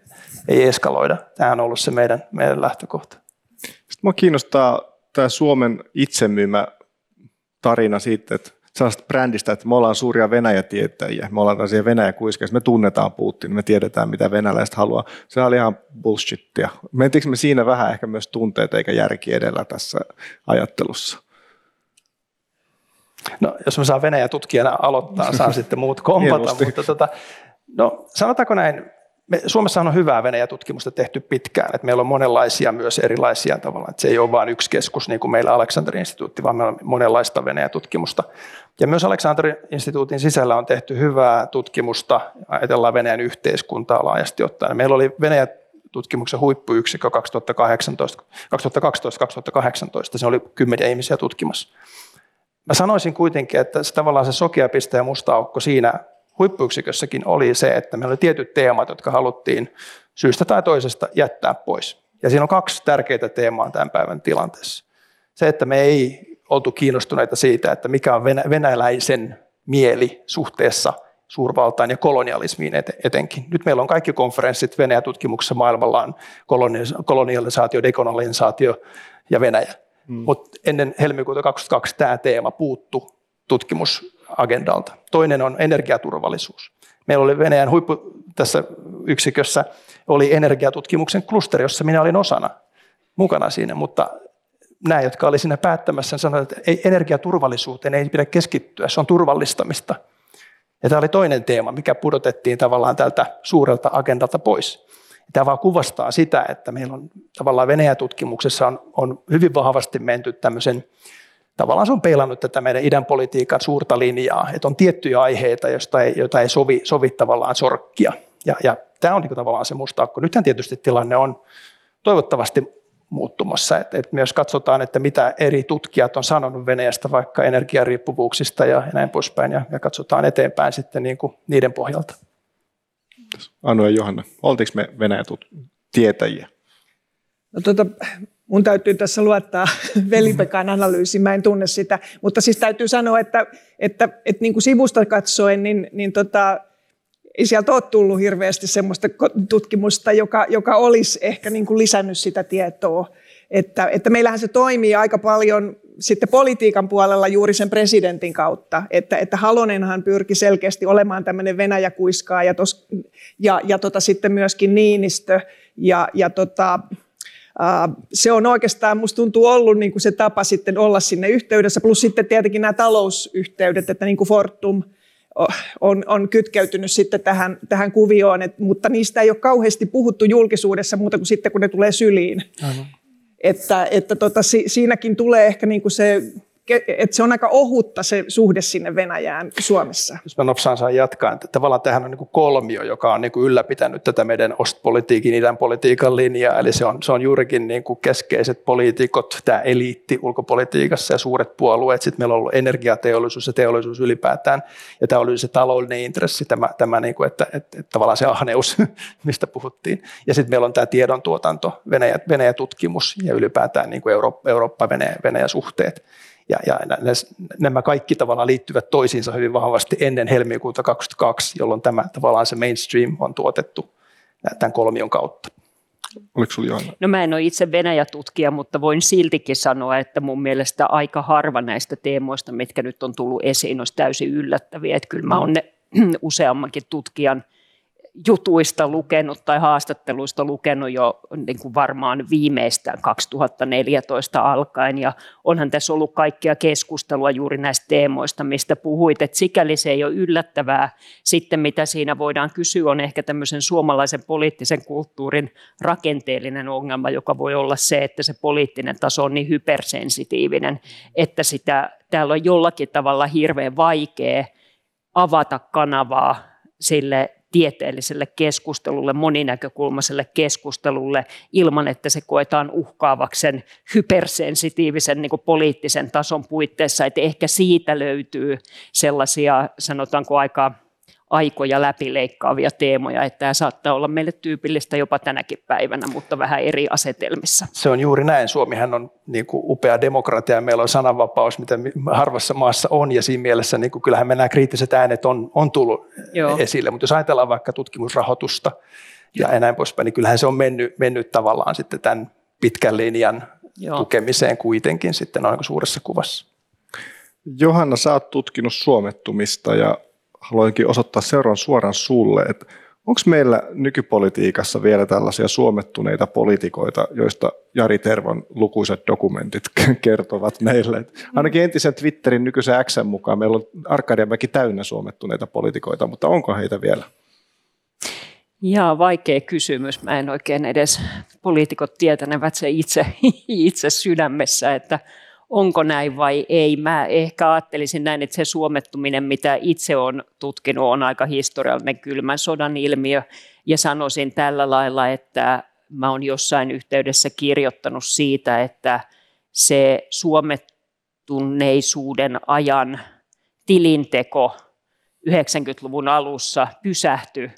Ei eskaloida. Tämä on ollut se meidän, meidän lähtökohta. Sitten minua kiinnostaa tämä Suomen itsemyymä tarina siitä, että sellaista brändistä, että me ollaan suuria Venäjä-tietäjiä, me ollaan tällaisia venäjä me tunnetaan Putin, me tiedetään mitä venäläiset haluaa. Se oli ihan bullshittia. Mentiinkö me siinä vähän ehkä myös tunteet eikä järki edellä tässä ajattelussa? No, jos mä saan Venäjä-tutkijana aloittaa, saan sitten muut kompata, mutta tota, no, sanotaanko näin, me, Suomessa on hyvää Venäjä-tutkimusta tehty pitkään, että meillä on monenlaisia myös erilaisia tavalla, että se ei ole vain yksi keskus niin kuin meillä Aleksanterin instituutti, vaan meillä on monenlaista Venäjä-tutkimusta. Ja myös Aleksanterin instituutin sisällä on tehty hyvää tutkimusta, ajatellaan Venäjän yhteiskuntaa laajasti ottaen. Meillä oli Venäjä tutkimuksen huippuyksikkö 2012-2018. Se oli kymmeniä ihmisiä tutkimassa. Mä sanoisin kuitenkin, että se, tavallaan se sokea piste ja musta aukko siinä huippuyksikössäkin oli se, että meillä oli tietyt teemat, jotka haluttiin syystä tai toisesta jättää pois. Ja siinä on kaksi tärkeää teemaa tämän päivän tilanteessa. Se, että me ei oltu kiinnostuneita siitä, että mikä on venäläisen mieli suhteessa suurvaltaan ja kolonialismiin etenkin. Nyt meillä on kaikki konferenssit Venäjän tutkimuksessa maailmalla on kolonialisaatio, dekolonisaatio ja Venäjä. Hmm. Mutta ennen helmikuuta 2022 tämä teema puuttu tutkimusagendalta. Toinen on energiaturvallisuus. Meillä oli Venäjän huippu tässä yksikössä oli energiatutkimuksen klusteri, jossa minä olin osana mukana siinä, mutta nämä, jotka oli siinä päättämässä, sanoivat, että ei, energiaturvallisuuteen ei pidä keskittyä, se on turvallistamista. Ja tämä oli toinen teema, mikä pudotettiin tavallaan tältä suurelta agendalta pois. Tämä vaan kuvastaa sitä, että meillä on tavallaan Venäjä-tutkimuksessa on, on hyvin vahvasti menty tämmöisen, tavallaan se on peilannut tätä meidän idän politiikan suurta linjaa, että on tiettyjä aiheita, joista ei, joita ei sovi, sovi tavallaan sorkkia. Ja, ja tämä on niin tavallaan se musta akku. Nythän tietysti tilanne on toivottavasti muuttumassa. Et, et myös katsotaan, että mitä eri tutkijat on sanonut Venäjästä vaikka energiariippuvuuksista ja, ja näin poispäin, ja, ja katsotaan eteenpäin sitten niin kuin niiden pohjalta. Anu ja Johanna, oltiinko me Venäjä tietäjiä? No tota, mun täytyy tässä luottaa Velipekan analyysiin, mä en tunne sitä, mutta siis täytyy sanoa, että, että, että niin kuin sivusta katsoen, niin, niin tota, ei sieltä ole tullut hirveästi sellaista tutkimusta, joka, joka olisi ehkä niin kuin lisännyt sitä tietoa. Että, että meillähän se toimii aika paljon sitten politiikan puolella juuri sen presidentin kautta, että, että Halonenhan pyrki selkeästi olemaan tämmöinen Venäjä-kuiskaa ja, tos, ja, ja tota, sitten myöskin Niinistö ja, ja tota, se on oikeastaan, musta tuntuu ollut niin kuin se tapa sitten olla sinne yhteydessä, plus sitten tietenkin nämä talousyhteydet, että niin kuin Fortum – on, on kytkeytynyt sitten tähän, tähän kuvioon, et, mutta niistä ei ole kauheasti puhuttu julkisuudessa muuta kuin sitten, kun ne tulee syliin. Aivan. Että, että tota, si, siinäkin tulee ehkä niinku se että se on aika ohutta se suhde sinne Venäjään Suomessa. Jos mä nopsaan saan jatkaa, että tavallaan tähän on niin kolmio, joka on niin ylläpitänyt tätä meidän ostpolitiikin, idän politiikan linjaa, eli se on, se on juurikin niin keskeiset poliitikot, tämä eliitti ulkopolitiikassa ja suuret puolueet, sitten meillä on ollut energiateollisuus ja teollisuus ylipäätään, ja tämä oli se taloudellinen intressi, tämä, tämä niin kuin, että, että, että tavallaan se ahneus, mistä puhuttiin, ja sitten meillä on tämä tiedontuotanto, Venäjä, Venäjä-tutkimus ja ylipäätään niin kuin Eurooppa, Eurooppa-Venäjä-suhteet, ja, ja nämä kaikki tavallaan liittyvät toisiinsa hyvin vahvasti ennen helmikuuta 2022, jolloin tämä tavallaan se mainstream on tuotettu tämän kolmion kautta. Oliko Johanna? No mä en ole itse Venäjä-tutkija, mutta voin siltikin sanoa, että mun mielestä aika harva näistä teemoista, mitkä nyt on tullut esiin, olisi täysin yllättäviä. Että kyllä mä oon ne useammankin tutkijan – jutuista lukenut tai haastatteluista lukenut jo niin kuin varmaan viimeistään 2014 alkaen ja onhan tässä ollut kaikkia keskustelua juuri näistä teemoista, mistä puhuit, että sikäli se ei ole yllättävää. Sitten mitä siinä voidaan kysyä on ehkä tämmöisen suomalaisen poliittisen kulttuurin rakenteellinen ongelma, joka voi olla se, että se poliittinen taso on niin hypersensitiivinen, että sitä täällä on jollakin tavalla hirveän vaikea avata kanavaa sille tieteelliselle keskustelulle, moninäkökulmaiselle keskustelulle ilman, että se koetaan uhkaavaksi sen hypersensitiivisen niin kuin poliittisen tason puitteissa. Että ehkä siitä löytyy sellaisia, sanotaanko aika aikoja läpileikkaavia teemoja, että tämä saattaa olla meille tyypillistä jopa tänäkin päivänä, mutta vähän eri asetelmissa. Se on juuri näin. Suomihan on niin kuin upea demokratia ja meillä on sananvapaus, mitä harvassa maassa on ja siinä mielessä niin kuin, kyllähän me nämä kriittiset äänet on, on tullut Joo. esille, mutta jos ajatellaan vaikka tutkimusrahoitusta ja näin poispäin, niin kyllähän se on mennyt, mennyt tavallaan sitten tämän pitkän linjan Joo. tukemiseen kuitenkin sitten noin suuressa kuvassa. Johanna, sä oot tutkinut suomettumista ja haluankin osoittaa seuraavan suoraan sulle, että onko meillä nykypolitiikassa vielä tällaisia suomettuneita poliitikoita, joista Jari Tervon lukuisat dokumentit kertovat meille. Et ainakin entisen Twitterin nykyisen Xn mukaan meillä on Arkadianmäki täynnä suomettuneita poliitikoita, mutta onko heitä vielä? Jaa, vaikea kysymys. Mä en oikein edes poliitikot tietänevät se itse, itse sydämessä, että onko näin vai ei. Mä ehkä ajattelisin näin, että se suomettuminen, mitä itse olen tutkinut, on aika historiallinen kylmän sodan ilmiö. Ja sanoisin tällä lailla, että mä oon jossain yhteydessä kirjoittanut siitä, että se suomettuneisuuden ajan tilinteko 90-luvun alussa pysähtyi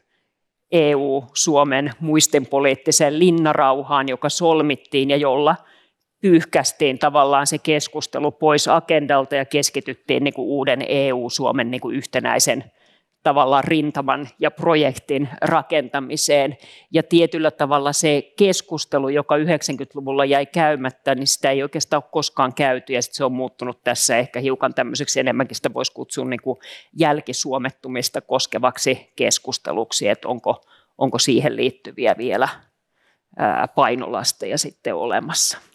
EU-Suomen muisten poliittiseen linnarauhaan, joka solmittiin ja jolla pyyhkästiin tavallaan se keskustelu pois agendalta ja keskityttiin niin kuin uuden EU-Suomen niin kuin yhtenäisen tavallaan rintaman ja projektin rakentamiseen. Ja tietyllä tavalla se keskustelu, joka 90-luvulla jäi käymättä, niin sitä ei oikeastaan ole koskaan käyty, ja se on muuttunut tässä ehkä hiukan tämmöiseksi, enemmänkin sitä voisi kutsua niin kuin jälkisuomettumista koskevaksi keskusteluksi, että onko, onko siihen liittyviä vielä painolasteja sitten olemassa.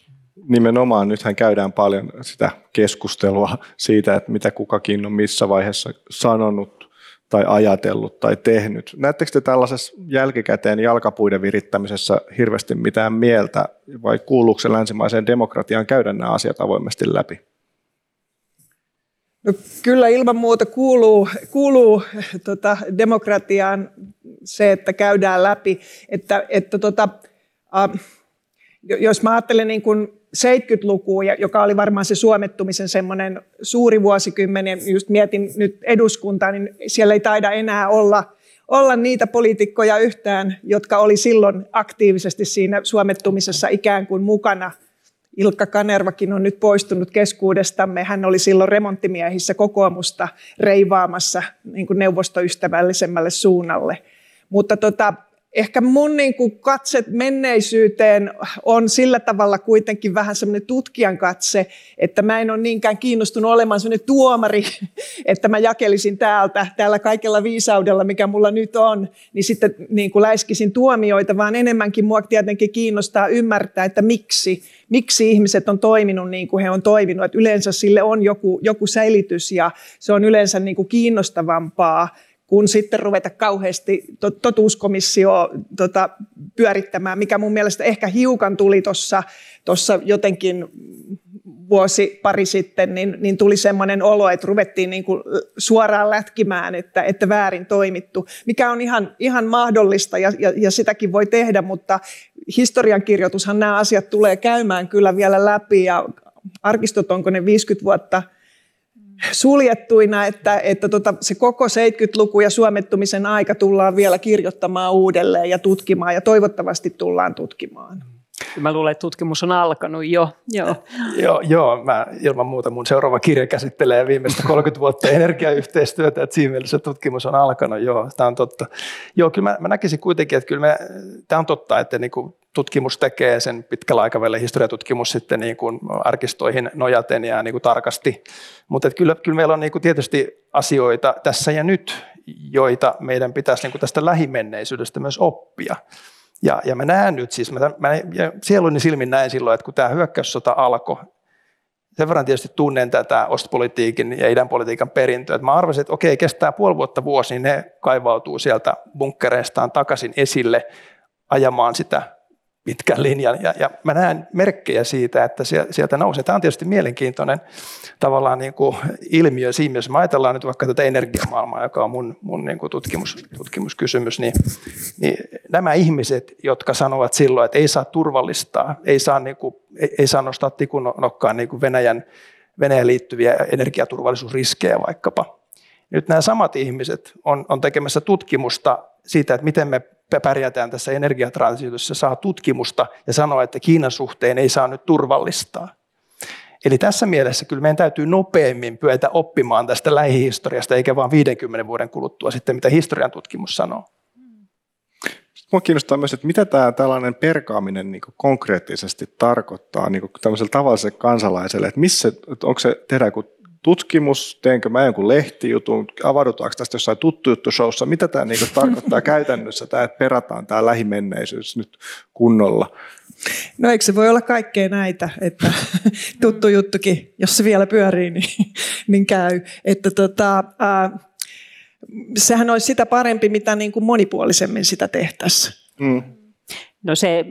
Nimenomaan nythän käydään paljon sitä keskustelua siitä, että mitä kukakin on missä vaiheessa sanonut tai ajatellut tai tehnyt. Näettekö te tällaisessa jälkikäteen jalkapuiden virittämisessä hirveästi mitään mieltä vai kuuluuko se länsimaiseen demokratiaan käydä nämä asiat avoimesti läpi? No, kyllä ilman muuta kuuluu, kuuluu tota, demokratiaan se, että käydään läpi. Että, että tota, äh, jos mä ajattelen niin kuin 70-lukua, joka oli varmaan se suomettumisen semmoinen suuri vuosikymmen, ja just mietin nyt eduskuntaa, niin siellä ei taida enää olla, olla niitä poliitikkoja yhtään, jotka oli silloin aktiivisesti siinä suomettumisessa ikään kuin mukana. Ilkka Kanervakin on nyt poistunut keskuudestamme. Hän oli silloin remonttimiehissä kokoomusta reivaamassa niin kuin neuvostoystävällisemmälle suunnalle. Mutta tota, ehkä mun niin kuin katse menneisyyteen on sillä tavalla kuitenkin vähän semmoinen tutkijan katse, että mä en ole niinkään kiinnostunut olemaan semmoinen tuomari, että mä jakelisin täältä, täällä kaikella viisaudella, mikä mulla nyt on, niin sitten niin kuin läiskisin tuomioita, vaan enemmänkin mua tietenkin kiinnostaa ymmärtää, että miksi, miksi ihmiset on toiminut niin kuin he on toiminut. Että yleensä sille on joku, joku selitys ja se on yleensä niin kuin kiinnostavampaa kun sitten ruveta kauheasti totuuskomissio tota, pyörittämään, mikä mun mielestä ehkä hiukan tuli tuossa jotenkin vuosi pari sitten, niin, niin tuli semmoinen olo, että ruvettiin niin kuin suoraan lätkimään, että, että väärin toimittu, mikä on ihan, ihan mahdollista ja, ja, ja sitäkin voi tehdä, mutta historiankirjoitushan nämä asiat tulee käymään kyllä vielä läpi ja arkistot onko ne 50 vuotta – suljettuina, että, että tota, se koko 70-luku ja suomettumisen aika tullaan vielä kirjoittamaan uudelleen ja tutkimaan ja toivottavasti tullaan tutkimaan. Mä luulen, että tutkimus on alkanut jo. Joo, joo, joo mä ilman muuta mun seuraava kirja käsittelee viimeistä 30 vuotta energiayhteistyötä, että siinä mielessä tutkimus on alkanut, joo, tämä on totta. Joo, kyllä mä, mä näkisin kuitenkin, että kyllä me, tämä on totta, että niin kuin tutkimus tekee sen pitkällä aikavälillä historiatutkimus sitten niin kuin arkistoihin nojaten ja niin kuin tarkasti, mutta kyllä, kyllä meillä on niin kuin tietysti asioita tässä ja nyt, joita meidän pitäisi niin kuin tästä lähimenneisyydestä myös oppia. Ja, ja mä näen nyt siis, mä, mä sieluni silmin näin silloin, että kun tämä hyökkäyssota alkoi, sen verran tietysti tunnen tätä ostpolitiikin ja idänpolitiikan perintöä, että mä arvasin, että okei, kestää puoli vuotta vuosi, niin ne kaivautuu sieltä bunkkereistaan takaisin esille ajamaan sitä pitkän linjan. Ja, ja mä näen merkkejä siitä, että sieltä nousee. Tämä on tietysti mielenkiintoinen tavallaan niin kuin ilmiö siinä, jos me ajatellaan nyt vaikka tätä energiamaailmaa, joka on mun, mun niin kuin tutkimus, tutkimuskysymys, niin, niin nämä ihmiset, jotka sanovat silloin, että ei saa turvallistaa, ei saa, niin kuin, ei, ei saa nostaa tikun nokkaan niin kuin Venäjän, Venäjän liittyviä energiaturvallisuusriskejä vaikkapa. Nyt nämä samat ihmiset on, on tekemässä tutkimusta siitä, että miten me pärjätään tässä energiatransitiossa, saa tutkimusta ja sanoa, että Kiinan suhteen ei saa nyt turvallistaa. Eli tässä mielessä kyllä meidän täytyy nopeammin pyötä oppimaan tästä lähihistoriasta, eikä vain 50 vuoden kuluttua sitten, mitä historian tutkimus sanoo. Mua kiinnostaa myös, että mitä tämä tällainen perkaaminen niin konkreettisesti tarkoittaa niin tämmöiselle tavalliselle kansalaiselle, että missä, onko se, tehdään joku tutkimus, teenkö mä jonkun lehtijutun, avaudutaanko tästä jossain tuttu juttu showssa, mitä tämä niin tarkoittaa käytännössä, tämä, että perataan tämä lähimenneisyys nyt kunnolla? No eikö se voi olla kaikkea näitä, että tuttu juttukin, jos se vielä pyörii, niin, niin käy. Että tota, äh, sehän olisi sitä parempi, mitä niin kuin monipuolisemmin sitä tehtäisiin. Mm. No se,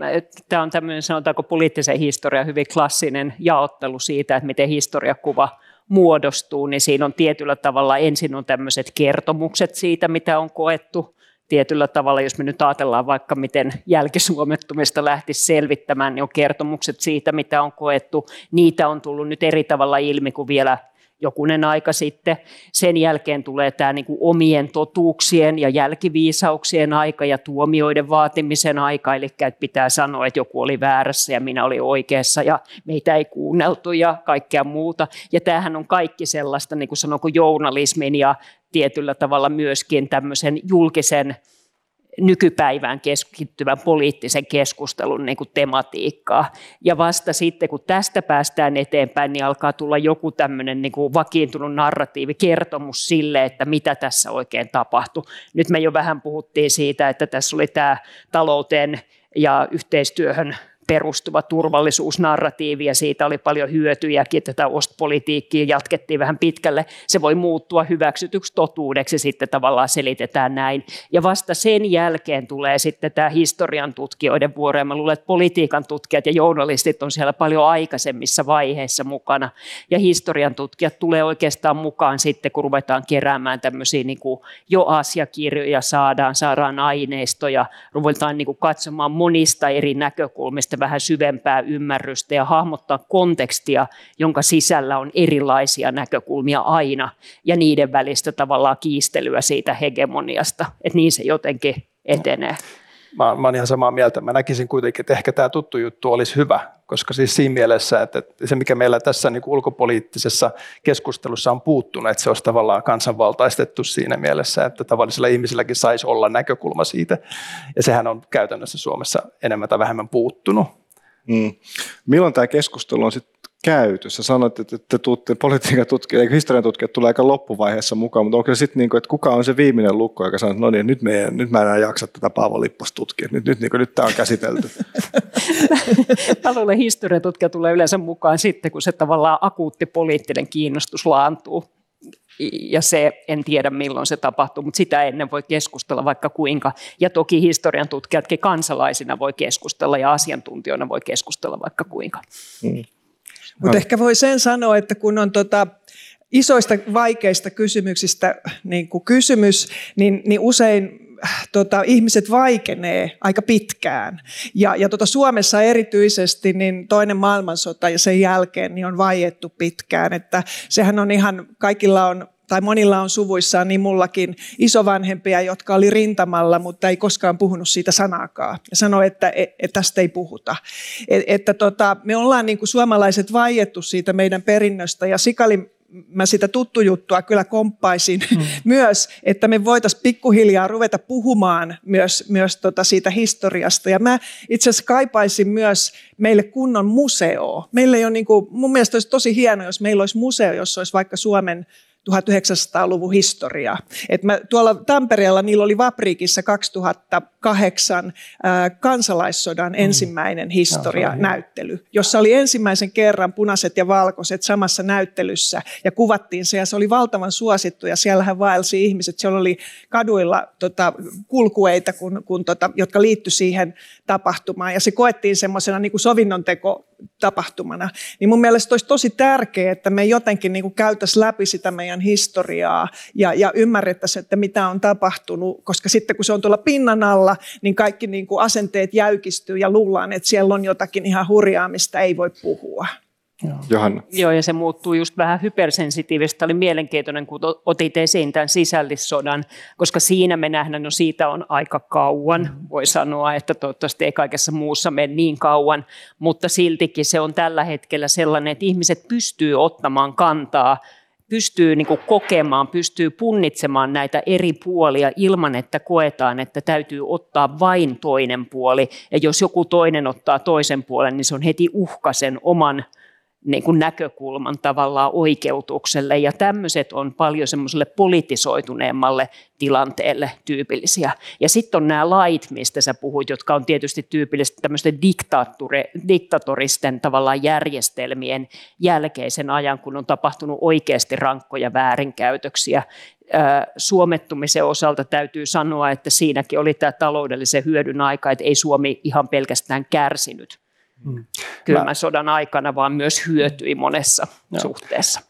tämä on tämmöinen sanotaanko poliittisen historian hyvin klassinen jaottelu siitä, että miten historiakuva muodostuu, niin siinä on tietyllä tavalla ensin on tämmöiset kertomukset siitä, mitä on koettu tietyllä tavalla, jos me nyt ajatellaan vaikka miten jälkisuomettumista lähtisi selvittämään, niin on kertomukset siitä, mitä on koettu. Niitä on tullut nyt eri tavalla ilmi kuin vielä jokunen aika sitten. Sen jälkeen tulee tämä niin kuin omien totuuksien ja jälkiviisauksien aika ja tuomioiden vaatimisen aika, eli että pitää sanoa, että joku oli väärässä ja minä olin oikeassa ja meitä ei kuunneltu ja kaikkea muuta. Ja tämähän on kaikki sellaista, niin kuin sanonko, journalismin ja tietyllä tavalla myöskin tämmöisen julkisen nykypäivään keskittyvän poliittisen keskustelun niin kuin tematiikkaa. Ja vasta sitten, kun tästä päästään eteenpäin, niin alkaa tulla joku tämmöinen niin kuin vakiintunut narratiivi, kertomus sille, että mitä tässä oikein tapahtui. Nyt me jo vähän puhuttiin siitä, että tässä oli tämä talouteen ja yhteistyöhön perustuva turvallisuusnarratiivi ja siitä oli paljon hyötyjäkin. Tätä ostpolitiikkia jatkettiin vähän pitkälle. Se voi muuttua hyväksytyksi totuudeksi, sitten tavallaan selitetään näin. Ja vasta sen jälkeen tulee sitten tämä historian tutkijoiden vuoro. Ja mä luulen, että politiikan tutkijat ja journalistit on siellä paljon aikaisemmissa vaiheissa mukana. Ja historian tutkijat tulee oikeastaan mukaan sitten, kun ruvetaan keräämään tämmöisiä niin kuin jo asiakirjoja, saadaan, saadaan aineistoja, ruvetaan niin kuin katsomaan monista eri näkökulmista entistä vähän syvempää ymmärrystä ja hahmottaa kontekstia, jonka sisällä on erilaisia näkökulmia aina ja niiden välistä tavallaan kiistelyä siitä hegemoniasta, että niin se jotenkin etenee. Mä, mä olen ihan samaa mieltä. Mä näkisin kuitenkin, että ehkä tämä tuttu juttu olisi hyvä, koska siis siinä mielessä, että se mikä meillä tässä niin ulkopoliittisessa keskustelussa on puuttunut, että se olisi tavallaan kansanvaltaistettu siinä mielessä, että tavallisilla ihmisilläkin saisi olla näkökulma siitä. Ja sehän on käytännössä Suomessa enemmän tai vähemmän puuttunut. Mm. Milloin tämä keskustelu on sitten käyty? Sä sanoit, että te tuutte politiikan tutkijat, eikö historian tutkijat tulee aika loppuvaiheessa mukaan, mutta onko se sitten niin kuin, että kuka on se viimeinen lukko, joka sanoo, että no niin, nyt, me, nyt mä enää jaksa tätä Paavo Lippas tutkia, nyt, nyt, niin kuin, nyt tämä on käsitelty. Talouden historian tutkija tulee yleensä mukaan sitten, kun se tavallaan akuutti poliittinen kiinnostus laantuu ja se, en tiedä milloin se tapahtuu, mutta sitä ennen voi keskustella vaikka kuinka. Ja toki historian tutkijatkin kansalaisina voi keskustella ja asiantuntijoina voi keskustella vaikka kuinka. Hmm. Mutta ehkä voi sen sanoa, että kun on tota isoista vaikeista kysymyksistä niin kuin kysymys, niin, niin usein tota, ihmiset vaikenee aika pitkään. Ja, ja tota, Suomessa erityisesti niin toinen maailmansota ja sen jälkeen niin on vaiettu pitkään. Että sehän on ihan, kaikilla on tai monilla on suvuissaan, niin mullakin isovanhempia, jotka oli rintamalla, mutta ei koskaan puhunut siitä sanaakaan. Ja sanoi, että, että tästä ei puhuta. Et, että tota, me ollaan niin kuin suomalaiset vaiettu siitä meidän perinnöstä ja sikali mä sitä tuttu juttua kyllä komppaisin mm. myös, että me voitaisiin pikkuhiljaa ruveta puhumaan myös, myös tota siitä historiasta. Ja mä itse asiassa kaipaisin myös meille kunnon museo. Meillä ei ole niin kuin, mun mielestä olisi tosi hienoa, jos meillä olisi museo, jossa olisi vaikka Suomen 1900-luvun historia. Et mä, tuolla Tampereella niillä oli Vapriikissa 2008 ää, kansalaissodan mm. ensimmäinen historia-näyttely, jossa oli ensimmäisen kerran punaiset ja valkoiset samassa näyttelyssä ja kuvattiin se ja se oli valtavan suosittu ja siellähän vaelsi ihmiset. Siellä oli kaduilla tota, kulkueita, kun, kun, tota, jotka liittyi siihen tapahtumaan ja se koettiin semmoisena niin sovinnonteko tapahtumana. Niin mun mielestä olisi tosi tärkeää, että me jotenkin niin käytäisiin läpi sitä meidän historiaa ja, ja ymmärrettäisiin, että mitä on tapahtunut, koska sitten kun se on tuolla pinnan alla, niin kaikki niin asenteet jäykistyy ja luullaan, että siellä on jotakin ihan hurjaa, mistä ei voi puhua. Joo. Johanna. Joo, ja se muuttuu just vähän hypersensitiivistä. Oli mielenkiintoinen, kun otit esiin tämän sisällissodan, koska siinä me nähdään, no siitä on aika kauan, mm. voi sanoa, että toivottavasti ei kaikessa muussa mene niin kauan, mutta siltikin se on tällä hetkellä sellainen, että ihmiset pystyy ottamaan kantaa pystyy niin kuin kokemaan, pystyy punnitsemaan näitä eri puolia ilman, että koetaan, että täytyy ottaa vain toinen puoli. Ja jos joku toinen ottaa toisen puolen, niin se on heti uhka sen oman niin kuin näkökulman tavallaan oikeutukselle ja tämmöiset on paljon semmoiselle politisoituneemmalle tilanteelle tyypillisiä. Ja sitten on nämä lait, mistä sä puhuit, jotka on tietysti tyypillisesti tämmöisten diktatoristen tavallaan järjestelmien jälkeisen ajan, kun on tapahtunut oikeasti rankkoja väärinkäytöksiä. Suomettumisen osalta täytyy sanoa, että siinäkin oli tämä taloudellisen hyödyn aika, että ei Suomi ihan pelkästään kärsinyt mm. kylmän mä, sodan aikana, vaan myös hyötyi monessa joo. suhteessa.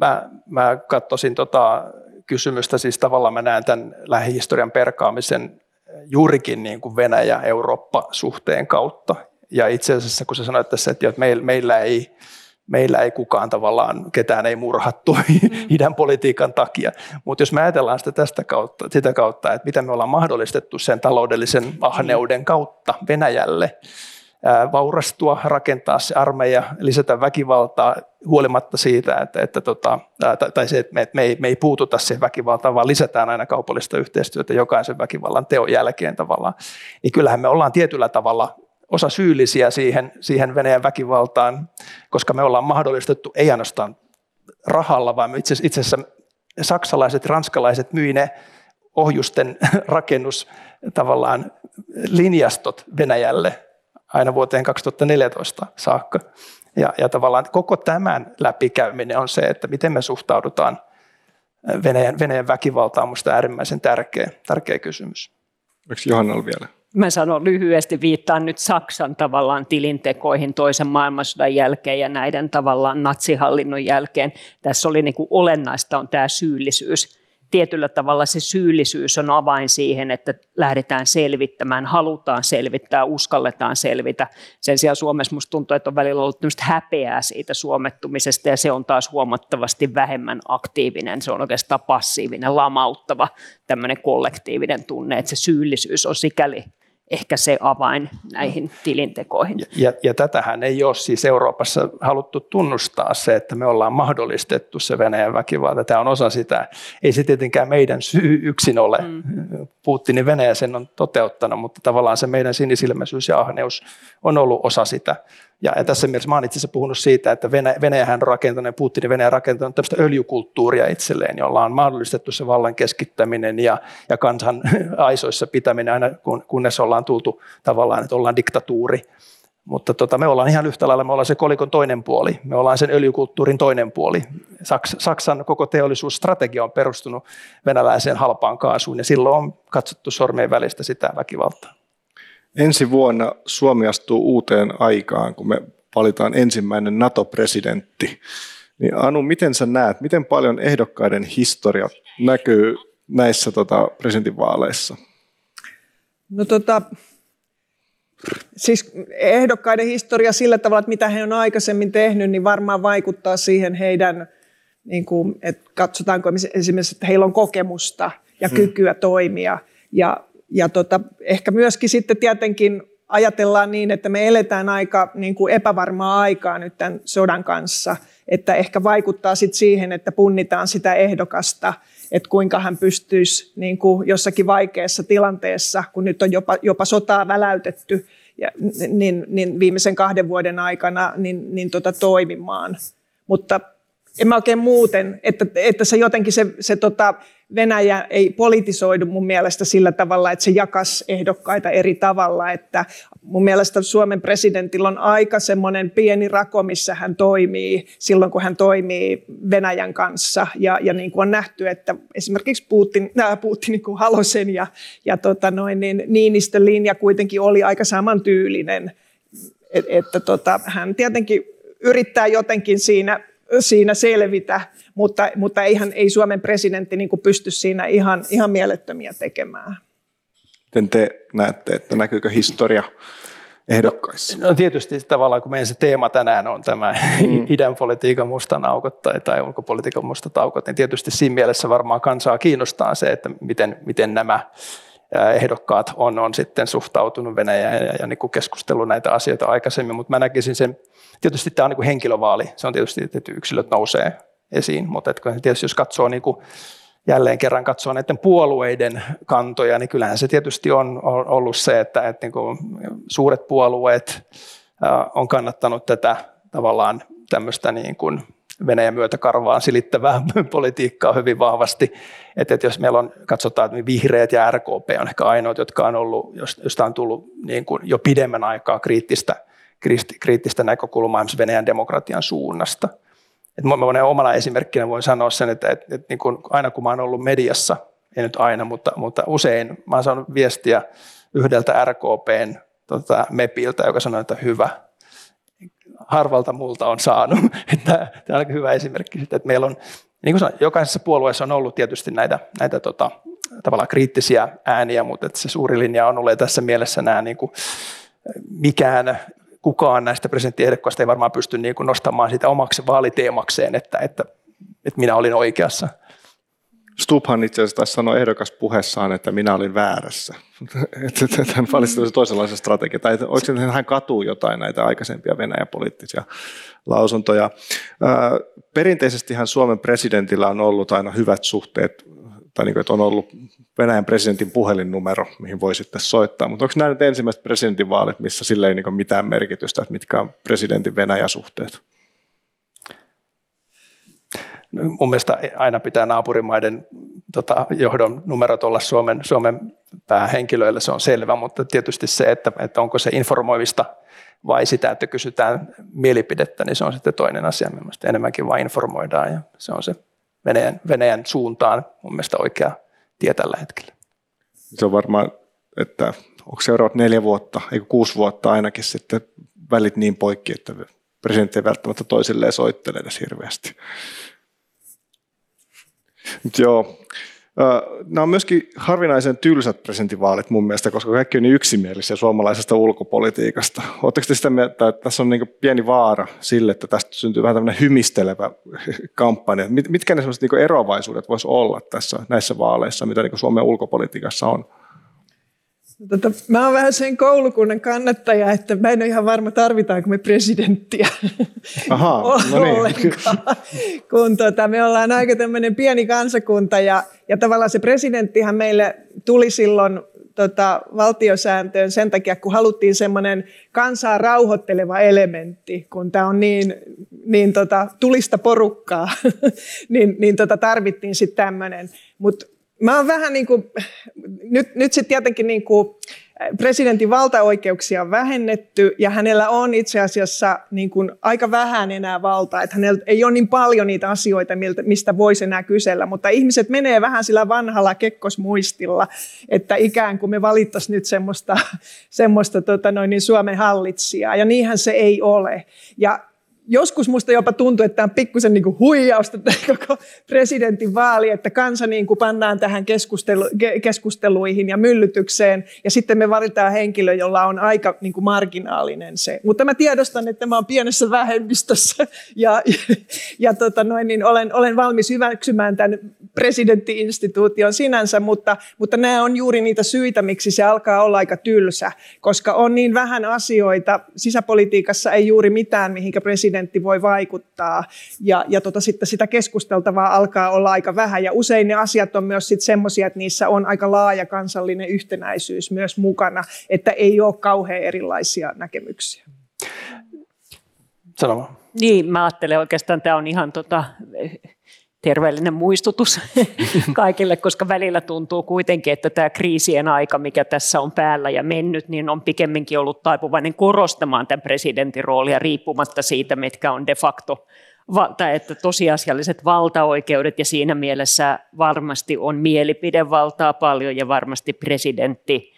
Mä, mä katsoisin tota kysymystä. Siis tavallaan mä näen tämän lähihistorian perkaamisen juurikin niin kuin Venäjä-Eurooppa-suhteen kautta. Ja itse asiassa, kun sä sanoit tässä, että meillä, meillä ei meillä ei kukaan tavallaan, ketään ei murhattu mm. idän politiikan takia. Mutta jos me ajatellaan sitä tästä kautta, sitä kautta, että mitä me ollaan mahdollistettu sen taloudellisen ahneuden kautta Venäjälle, vaurastua, rakentaa se armeija, lisätä väkivaltaa huolimatta siitä, että, että tota, tai se, että me, me, ei, me ei puututa siihen väkivaltaan, vaan lisätään aina kaupallista yhteistyötä jokaisen väkivallan teon jälkeen tavallaan. Niin kyllähän me ollaan tietyllä tavalla osa syyllisiä siihen, siihen Venäjän väkivaltaan, koska me ollaan mahdollistettu ei ainoastaan rahalla, vaan itse, itse asiassa saksalaiset, ranskalaiset myi ne ohjusten rakennus tavallaan linjastot Venäjälle aina vuoteen 2014 saakka. Ja, ja tavallaan koko tämän läpikäyminen on se, että miten me suhtaudutaan Venäjän, Venäjän väkivaltaan, on minusta äärimmäisen tärkeä, tärkeä kysymys. Oliko Johannalla vielä? Mä sanon lyhyesti, viittaan nyt Saksan tavallaan tilintekoihin toisen maailmansodan jälkeen ja näiden tavallaan natsihallinnon jälkeen. Tässä oli niin kuin olennaista on tämä syyllisyys tietyllä tavalla se syyllisyys on avain siihen, että lähdetään selvittämään, halutaan selvittää, uskalletaan selvitä. Sen sijaan Suomessa minusta tuntuu, että on välillä ollut häpeää siitä suomettumisesta ja se on taas huomattavasti vähemmän aktiivinen. Se on oikeastaan passiivinen, lamauttava tämmöinen kollektiivinen tunne, että se syyllisyys on sikäli ehkä se avain näihin tilintekoihin. Ja, ja, ja tätähän ei ole siis Euroopassa haluttu tunnustaa se, että me ollaan mahdollistettu se Venäjän väkivalta. Tämä on osa sitä. Ei se tietenkään meidän syy yksin ole. Mm. Putinin Venäjä sen on toteuttanut, mutta tavallaan se meidän sinisilmäisyys ja ahneus on ollut osa sitä. Ja, ja tässä mielessä mä olen itse asiassa puhunut siitä, että Venäjä, Venäjähän on rakentanut Putinin Venäjä rakentanut tämmöistä öljykulttuuria itselleen, jolla on mahdollistettu se vallan keskittäminen ja, ja kansan aisoissa pitäminen aina kun, kunnes ollaan tultu tavallaan, että ollaan diktatuuri. Mutta tota, me ollaan ihan yhtä lailla, me ollaan se kolikon toinen puoli, me ollaan sen öljykulttuurin toinen puoli. Saks, Saksan koko teollisuusstrategia on perustunut venäläiseen halpaan kaasuun ja silloin on katsottu sormien välistä sitä väkivaltaa. Ensi vuonna Suomi astuu uuteen aikaan, kun me valitaan ensimmäinen NATO-presidentti. Niin Anu, miten sä näet, miten paljon ehdokkaiden historia näkyy näissä tota, presidentinvaaleissa? No tota, siis ehdokkaiden historia sillä tavalla, että mitä he on aikaisemmin tehnyt, niin varmaan vaikuttaa siihen heidän, niin kuin, että katsotaanko esimerkiksi, että heillä on kokemusta ja hmm. kykyä toimia. Ja ja tota, ehkä myöskin sitten tietenkin ajatellaan niin, että me eletään aika niin kuin epävarmaa aikaa nyt tämän sodan kanssa, että ehkä vaikuttaa sitten siihen, että punnitaan sitä ehdokasta, että kuinka hän pystyisi niin kuin jossakin vaikeassa tilanteessa, kun nyt on jopa, jopa sotaa väläytetty, ja, niin, niin viimeisen kahden vuoden aikana niin, niin tota, toimimaan. Mutta en mä oikein muuten, että, että se jotenkin se, se tota, Venäjä ei politisoidu mun mielestä sillä tavalla, että se jakas ehdokkaita eri tavalla. Että mun mielestä Suomen presidentillä on aika semmoinen pieni rako, missä hän toimii silloin, kun hän toimii Venäjän kanssa. Ja, ja niin kuin on nähty, että esimerkiksi Putin, äh, Putin niin kuin Halosen ja, ja tota noin, niin Niinistön linja kuitenkin oli aika samantyylinen. Et, että tota, hän tietenkin yrittää jotenkin siinä siinä selvitä, mutta, mutta eihän, ei Suomen presidentti niin pysty siinä ihan, ihan mielettömiä tekemään. Miten te näette, että näkyykö historia ehdokkaissa? No, no tietysti tavallaan, kun meidän se teema tänään on tämä mm. idän politiikan mustan aukot tai, tai ulkopolitiikan mustat aukot, niin tietysti siinä mielessä varmaan kansaa kiinnostaa se, että miten, miten nämä ehdokkaat on, on sitten suhtautunut Venäjään ja, ja niin kuin keskustellut näitä asioita aikaisemmin, mutta mä näkisin sen, tietysti tämä on niin kuin henkilövaali, se on tietysti, että yksilöt nousee esiin, mutta että tietysti jos katsoo niin kuin jälleen kerran katsoo näiden puolueiden kantoja, niin kyllähän se tietysti on ollut se, että, että niin kuin suuret puolueet on kannattanut tätä tavallaan tämmöistä niin kuin Venäjän myötä karvaan silittävää politiikkaa hyvin vahvasti. Että, että jos meillä on, katsotaan, että vihreät ja RKP on ehkä ainoat, jotka on ollut, josta on tullut niin kuin jo pidemmän aikaa kriittistä, kriittistä näkökulmaa Venäjän demokratian suunnasta. Että mä omana esimerkkinä voin sanoa sen, että, että, että niin kuin aina kun mä ollut mediassa, ei nyt aina, mutta, mutta usein mä oon saanut viestiä yhdeltä RKPn tota, MEPiltä, joka sanoi, että hyvä, harvalta multa on saanut. Tämä on aika hyvä esimerkki siitä, että meillä on niin kuin sanoin, jokaisessa puolueessa on ollut tietysti näitä, näitä tota, tavallaan kriittisiä ääniä, mutta että se suuri linja on ollut tässä mielessä nämä niin kuin, mikään kukaan näistä presidenttiehdokkaista ei varmaan pysty niin kuin nostamaan sitä omaksi vaaliteemakseen, että, että, että minä olin oikeassa. Stubhan itse asiassa taisi sanoa ehdokas puheessaan, että minä olin väärässä. että hän valitsi toisenlaisen strategian. Tai että hän katuu jotain näitä aikaisempia Venäjän poliittisia lausuntoja. Perinteisestihän Suomen presidentillä on ollut aina hyvät suhteet, tai niin kuin, että on ollut Venäjän presidentin puhelinnumero, mihin voi sitten soittaa. Mutta onko nämä nyt ensimmäiset presidentinvaalit, missä sille ei niin mitään merkitystä, että mitkä on presidentin Venäjä-suhteet? Mun mielestä aina pitää naapurimaiden tota, johdon numerot olla Suomen, Suomen päähenkilöille, se on selvä, mutta tietysti se, että, että onko se informoivista vai sitä, että kysytään mielipidettä, niin se on sitten toinen asia. Mielestäni enemmänkin vain informoidaan ja se on se Venäjän, Venäjän suuntaan mun mielestä oikea tie tällä hetkellä. Se on varmaan, että onko seuraavat neljä vuotta, eikö kuusi vuotta ainakin sitten välit niin poikki, että presidentti ei välttämättä toisilleen soittele edes hirveästi. Joo. Nämä on myöskin harvinaisen tylsät presidentinvaalit mun mielestä, koska kaikki on niin yksimielisiä suomalaisesta ulkopolitiikasta. Oletteko te sitä mieltä, että tässä on niin pieni vaara sille, että tästä syntyy vähän tämmöinen hymistelevä kampanja? Mitkä ne sellaiset niin eroavaisuudet voisi olla tässä näissä vaaleissa, mitä niin Suomen ulkopolitiikassa on? Tota, mä oon vähän sen koulukunnan kannattaja, että mä en ole ihan varma, tarvitaanko me presidenttiä Aha, no niin. kun tota, me ollaan aika tämmöinen pieni kansakunta ja, ja tavallaan se presidenttihän meille tuli silloin tota, valtiosääntöön sen takia, kun haluttiin semmoinen kansaa rauhoitteleva elementti, kun tämä on niin, niin tota, tulista porukkaa, niin, niin tota, tarvittiin sitten tämmöinen. Mutta Mä oon vähän niin kuin, nyt, nyt sitten tietenkin niin kuin presidentin valtaoikeuksia on vähennetty ja hänellä on itse asiassa niin kuin aika vähän enää valtaa, että hänellä ei ole niin paljon niitä asioita, mistä voisi enää kysellä, mutta ihmiset menee vähän sillä vanhalla kekkosmuistilla, että ikään kuin me valittaisiin nyt semmoista, semmoista tota noin, niin Suomen hallitsijaa ja niinhän se ei ole. Ja joskus musta jopa tuntuu, että tämä on pikkusen niin kuin huijausta koko presidentin vaali, että kansa niin kuin pannaan tähän keskustelu, keskusteluihin ja myllytykseen, ja sitten me valitaan henkilö, jolla on aika niin kuin marginaalinen se. Mutta mä tiedostan, että mä oon pienessä vähemmistössä, ja, ja, ja tota noin, niin olen, olen valmis hyväksymään tämän presidenttiinstituution sinänsä, mutta, mutta nämä on juuri niitä syitä, miksi se alkaa olla aika tylsä, koska on niin vähän asioita, sisäpolitiikassa ei juuri mitään, mihinkä presidentti presidentti voi vaikuttaa. Ja, ja tota, sitten sitä keskusteltavaa alkaa olla aika vähän. Ja usein ne asiat on myös semmoisia, että niissä on aika laaja kansallinen yhtenäisyys myös mukana, että ei ole kauhean erilaisia näkemyksiä. Sano Niin, mä ajattelen oikeastaan, tämä on ihan tota, terveellinen muistutus kaikille, koska välillä tuntuu kuitenkin, että tämä kriisien aika, mikä tässä on päällä ja mennyt, niin on pikemminkin ollut taipuvainen korostamaan tämän presidentin roolia riippumatta siitä, mitkä on de facto tai että tosiasialliset valtaoikeudet. Ja siinä mielessä varmasti on mielipidevaltaa paljon ja varmasti presidentti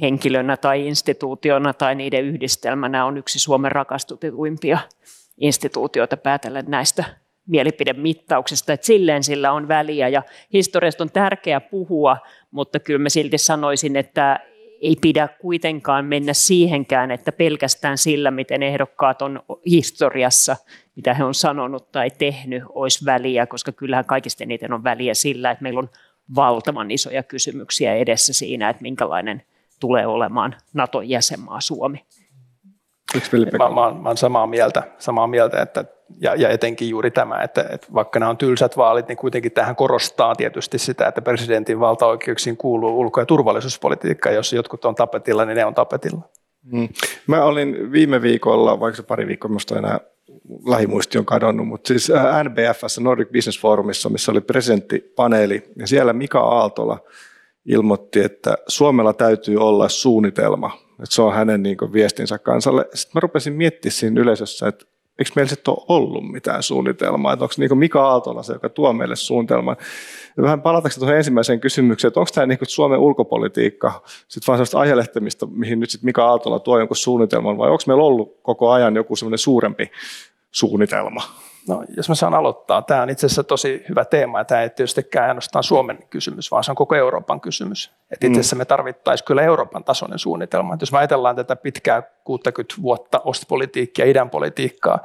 henkilönä tai instituutiona tai niiden yhdistelmänä on yksi Suomen rakastutetuimpia instituutioita päätellen näistä mielipidemittauksesta, että silleen sillä on väliä ja historiasta on tärkeää puhua, mutta kyllä mä silti sanoisin, että ei pidä kuitenkaan mennä siihenkään, että pelkästään sillä, miten ehdokkaat on historiassa, mitä he on sanonut tai tehnyt, olisi väliä, koska kyllähän kaikista eniten on väliä sillä, että meillä on valtavan isoja kysymyksiä edessä siinä, että minkälainen tulee olemaan Naton jäsenmaa Suomi. Mä, mä, mä olen samaa mieltä, samaa mieltä että, ja, ja etenkin juuri tämä, että, että vaikka nämä on tylsät vaalit, niin kuitenkin tähän korostaa tietysti sitä, että presidentin valtaoikeuksiin kuuluu ulko- ja turvallisuuspolitiikka, jos jotkut on tapetilla, niin ne on tapetilla. Hmm. Mä olin viime viikolla, vaikka se pari viikkoa, minusta enää lähimuisti on kadonnut, mutta siis äh, NBFssä, Nordic Business Forumissa, missä oli presidenttipaneeli, ja siellä Mika Aaltola ilmoitti, että Suomella täytyy olla suunnitelma että se on hänen niin kuin, viestinsä kansalle. Sitten mä rupesin miettimään siinä yleisössä, että eikö meillä sitten ole ollut mitään suunnitelmaa, että onko niin Mika Aaltola se, joka tuo meille suunnitelman. Ja vähän palataanko tuohon ensimmäiseen kysymykseen, että onko tämä niin Suomen ulkopolitiikka sitten vaan sellaista ajelehtimista, mihin nyt sitten Mika Aaltola tuo jonkun suunnitelman, vai onko meillä ollut koko ajan joku semmoinen suurempi suunnitelma? No, jos mä saan aloittaa, tämä on itse asiassa tosi hyvä teema ja tämä ei tietystikään ainoastaan Suomen kysymys, vaan se on koko Euroopan kysymys. Et itse asiassa me tarvittaisiin kyllä Euroopan tasoinen suunnitelma. Et jos me ajatellaan tätä pitkää 60 vuotta ostpolitiikkaa ja idän politiikkaa,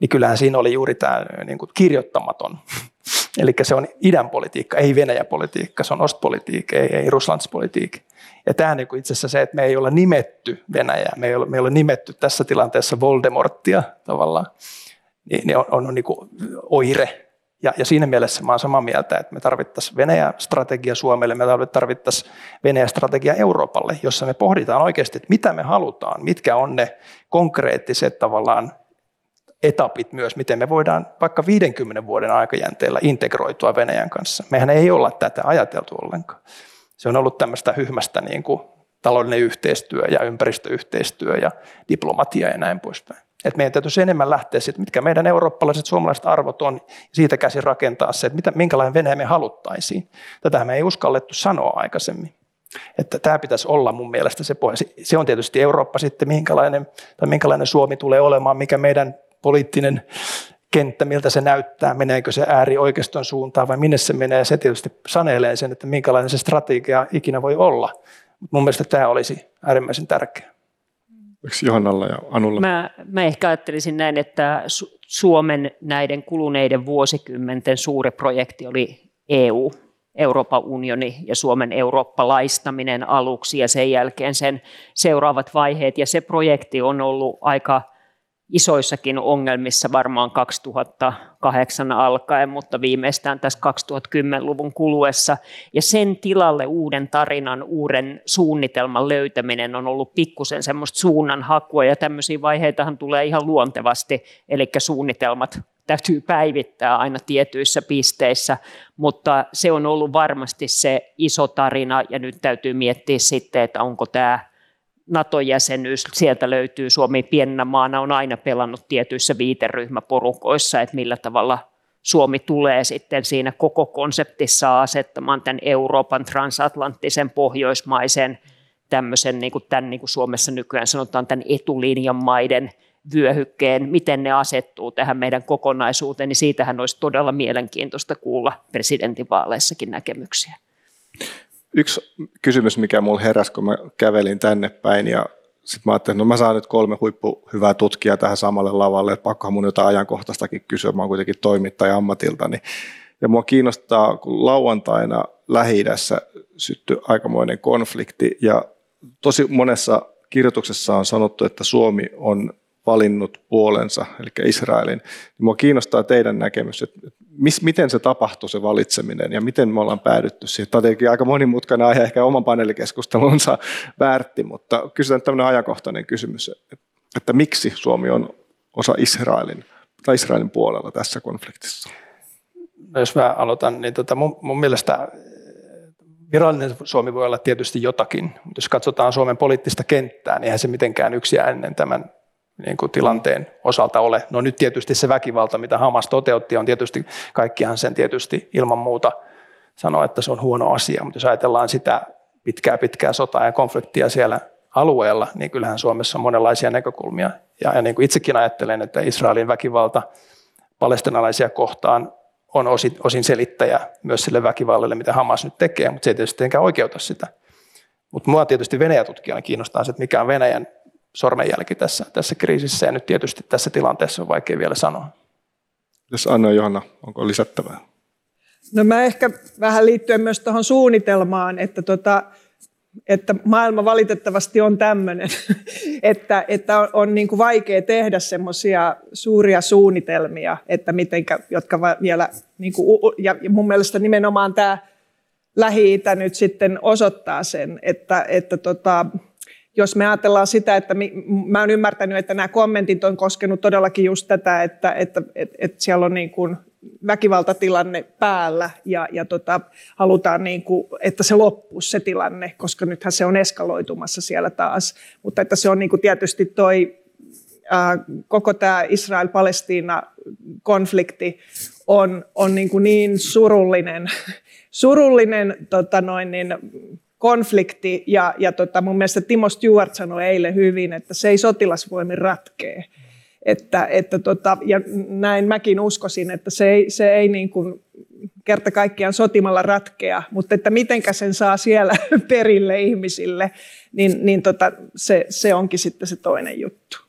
niin kyllähän siinä oli juuri tämä niin kuin kirjoittamaton. Eli se on idän politiikka, ei Venäjä-politiikka, se on ostpolitiikka, ei, ei Russlandspolitiikka. Ja tämä on niin itse asiassa se, että me ei olla nimetty Venäjää, me ei ole, me ei ole nimetty tässä tilanteessa Voldemorttia tavallaan, niin, niin on, on, on niin kuin oire. Ja, ja siinä mielessä mä olen samaa mieltä, että me tarvittaisiin Venäjä-strategia Suomelle, me tarvittaisiin Venäjä-strategia Euroopalle, jossa me pohditaan oikeasti, että mitä me halutaan, mitkä on ne konkreettiset tavallaan etapit myös, miten me voidaan vaikka 50 vuoden aikajänteellä integroitua Venäjän kanssa. Mehän ei olla tätä ajateltu ollenkaan. Se on ollut tämmöistä hyhmästä niin kuin taloudellinen yhteistyö ja ympäristöyhteistyö ja diplomatia ja näin poispäin. Et meidän täytyisi enemmän lähteä siitä, mitkä meidän eurooppalaiset suomalaiset arvot on, ja siitä käsin rakentaa se, että mitä, minkälainen Venäjä me haluttaisiin. Tätä me ei uskallettu sanoa aikaisemmin. Että tämä pitäisi olla mun mielestä se pohja. Se on tietysti Eurooppa sitten, minkälainen, tai minkälainen Suomi tulee olemaan, mikä meidän poliittinen kenttä, miltä se näyttää, meneekö se äärioikeiston suuntaan vai minne se menee, se tietysti sanelee sen, että minkälainen se strategia ikinä voi olla. Mun mielestä tämä olisi äärimmäisen tärkeää. Johannalla ja Anulla? Mä, mä ehkä ajattelisin näin, että Suomen näiden kuluneiden vuosikymmenten suuri projekti oli EU, Euroopan unioni ja Suomen eurooppalaistaminen aluksi ja sen jälkeen sen seuraavat vaiheet. Ja se projekti on ollut aika isoissakin ongelmissa varmaan 2008 alkaen, mutta viimeistään tässä 2010-luvun kuluessa. Ja sen tilalle uuden tarinan, uuden suunnitelman löytäminen on ollut pikkusen semmoista suunnan hakua, ja tämmöisiä vaiheitahan tulee ihan luontevasti, eli suunnitelmat täytyy päivittää aina tietyissä pisteissä, mutta se on ollut varmasti se iso tarina, ja nyt täytyy miettiä sitten, että onko tämä NATO-jäsenyys, sieltä löytyy Suomi pienenä maana, on aina pelannut tietyissä viiteryhmäporukoissa, että millä tavalla Suomi tulee sitten siinä koko konseptissa asettamaan tämän Euroopan transatlanttisen pohjoismaisen tämmöisen, niin kuin tämän niin kuin Suomessa nykyään sanotaan, tämän etulinjan maiden vyöhykkeen, miten ne asettuu tähän meidän kokonaisuuteen, niin siitähän olisi todella mielenkiintoista kuulla presidentinvaaleissakin näkemyksiä yksi kysymys, mikä mulla heräsi, kun mä kävelin tänne päin ja sitten mä ajattelin, että no mä saan nyt kolme huippu hyvää tutkijaa tähän samalle lavalle, että pakkohan mun jotain ajankohtaistakin kysyä, mä oon kuitenkin toimittaja ammatiltani. Ja mua kiinnostaa, kun lauantaina lähi syttyi aikamoinen konflikti ja tosi monessa kirjoituksessa on sanottu, että Suomi on valinnut puolensa, eli Israelin. Mua kiinnostaa teidän näkemys, että mis, miten se tapahtui se valitseminen ja miten me ollaan päädytty siihen. Tämä tietenkin aika monimutkainen aihe, ehkä oman paneelikeskustelunsa väärti, mutta kysytään tämmöinen ajankohtainen kysymys, että, miksi Suomi on osa Israelin tai Israelin puolella tässä konfliktissa? No jos mä aloitan, niin tota mun, mun mielestä virallinen Suomi voi olla tietysti jotakin, mutta jos katsotaan Suomen poliittista kenttää, niin eihän se mitenkään yksi ennen tämän niin kuin tilanteen osalta ole. No nyt tietysti se väkivalta, mitä Hamas toteutti, on tietysti, kaikkihan sen tietysti ilman muuta sanoo, että se on huono asia, mutta jos ajatellaan sitä pitkää pitkää sotaa ja konfliktia siellä alueella, niin kyllähän Suomessa on monenlaisia näkökulmia. Ja, ja niin kuin itsekin ajattelen, että Israelin väkivalta palestinalaisia kohtaan on osin, osin selittäjä myös sille väkivallalle, mitä Hamas nyt tekee, mutta se ei tietysti oikeuta sitä. Mutta mua tietysti Venäjä-tutkijana kiinnostaa se, että mikä on Venäjän sormenjälki tässä, tässä kriisissä ja nyt tietysti tässä tilanteessa on vaikea vielä sanoa. Jos Anna ja Johanna, onko lisättävää? No mä ehkä vähän liittyen myös tuohon suunnitelmaan, että, tota, että maailma valitettavasti on tämmöinen, että, että on, on niin kuin vaikea tehdä semmoisia suuria suunnitelmia, että mitenkä, jotka vielä, niin kuin, ja mun mielestä nimenomaan tämä Lähi-Itä nyt sitten osoittaa sen, että, että tota, jos me ajatellaan sitä, että mä olen ymmärtänyt, että nämä kommentit on koskenut todellakin just tätä, että, että, että, että siellä on niin kuin väkivaltatilanne päällä ja, ja tota, halutaan, niin kuin, että se loppuu se tilanne, koska nythän se on eskaloitumassa siellä taas. Mutta että se on niin kuin tietysti toi ää, koko tämä Israel-Palestiina-konflikti on, on niin, kuin niin surullinen, surullinen tota noin, niin, konflikti, ja, ja tota, mun mielestä Timo Stewart sanoi eilen hyvin, että se ei sotilasvoimin ratkee. Että, että tota, ja näin mäkin uskoisin, että se ei, se ei niin kuin kerta kaikkiaan sotimalla ratkea, mutta että mitenkä sen saa siellä perille ihmisille, niin, niin tota, se, se onkin sitten se toinen juttu.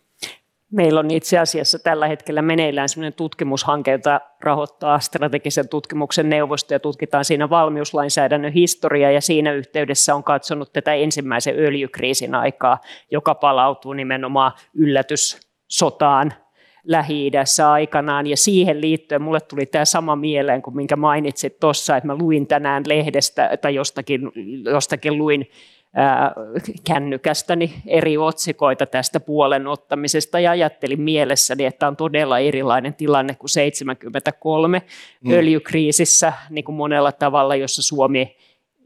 Meillä on itse asiassa tällä hetkellä meneillään sellainen tutkimushanke, jota rahoittaa strategisen tutkimuksen neuvosto ja tutkitaan siinä valmiuslainsäädännön historiaa. Ja siinä yhteydessä on katsonut tätä ensimmäisen öljykriisin aikaa, joka palautuu nimenomaan yllätyssotaan Lähi-idässä aikanaan. Ja siihen liittyen mulle tuli tämä sama mieleen kuin minkä mainitsit tuossa, että mä luin tänään lehdestä tai jostakin, jostakin luin kännykästäni eri otsikoita tästä puolen ottamisesta ja ajattelin mielessäni, että on todella erilainen tilanne kuin 73 mm. öljykriisissä niin kuin monella tavalla, jossa Suomi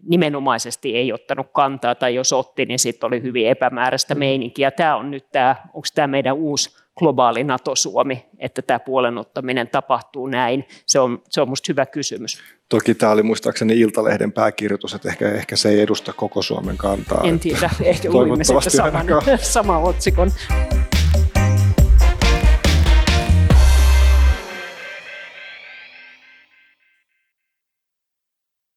nimenomaisesti ei ottanut kantaa, tai jos otti, niin sitten oli hyvin epämääräistä meininkiä. Tämä on nyt tämä, onko tämä meidän uusi globaali NATO-Suomi, että tämä puolenottaminen tapahtuu näin? Se on, se on minusta hyvä kysymys. Toki tämä oli muistaakseni Iltalehden pääkirjoitus, että ehkä, ehkä se ei edusta koko Suomen kantaa. En tiedä, ehkä luimme sitten saman, saman otsikon.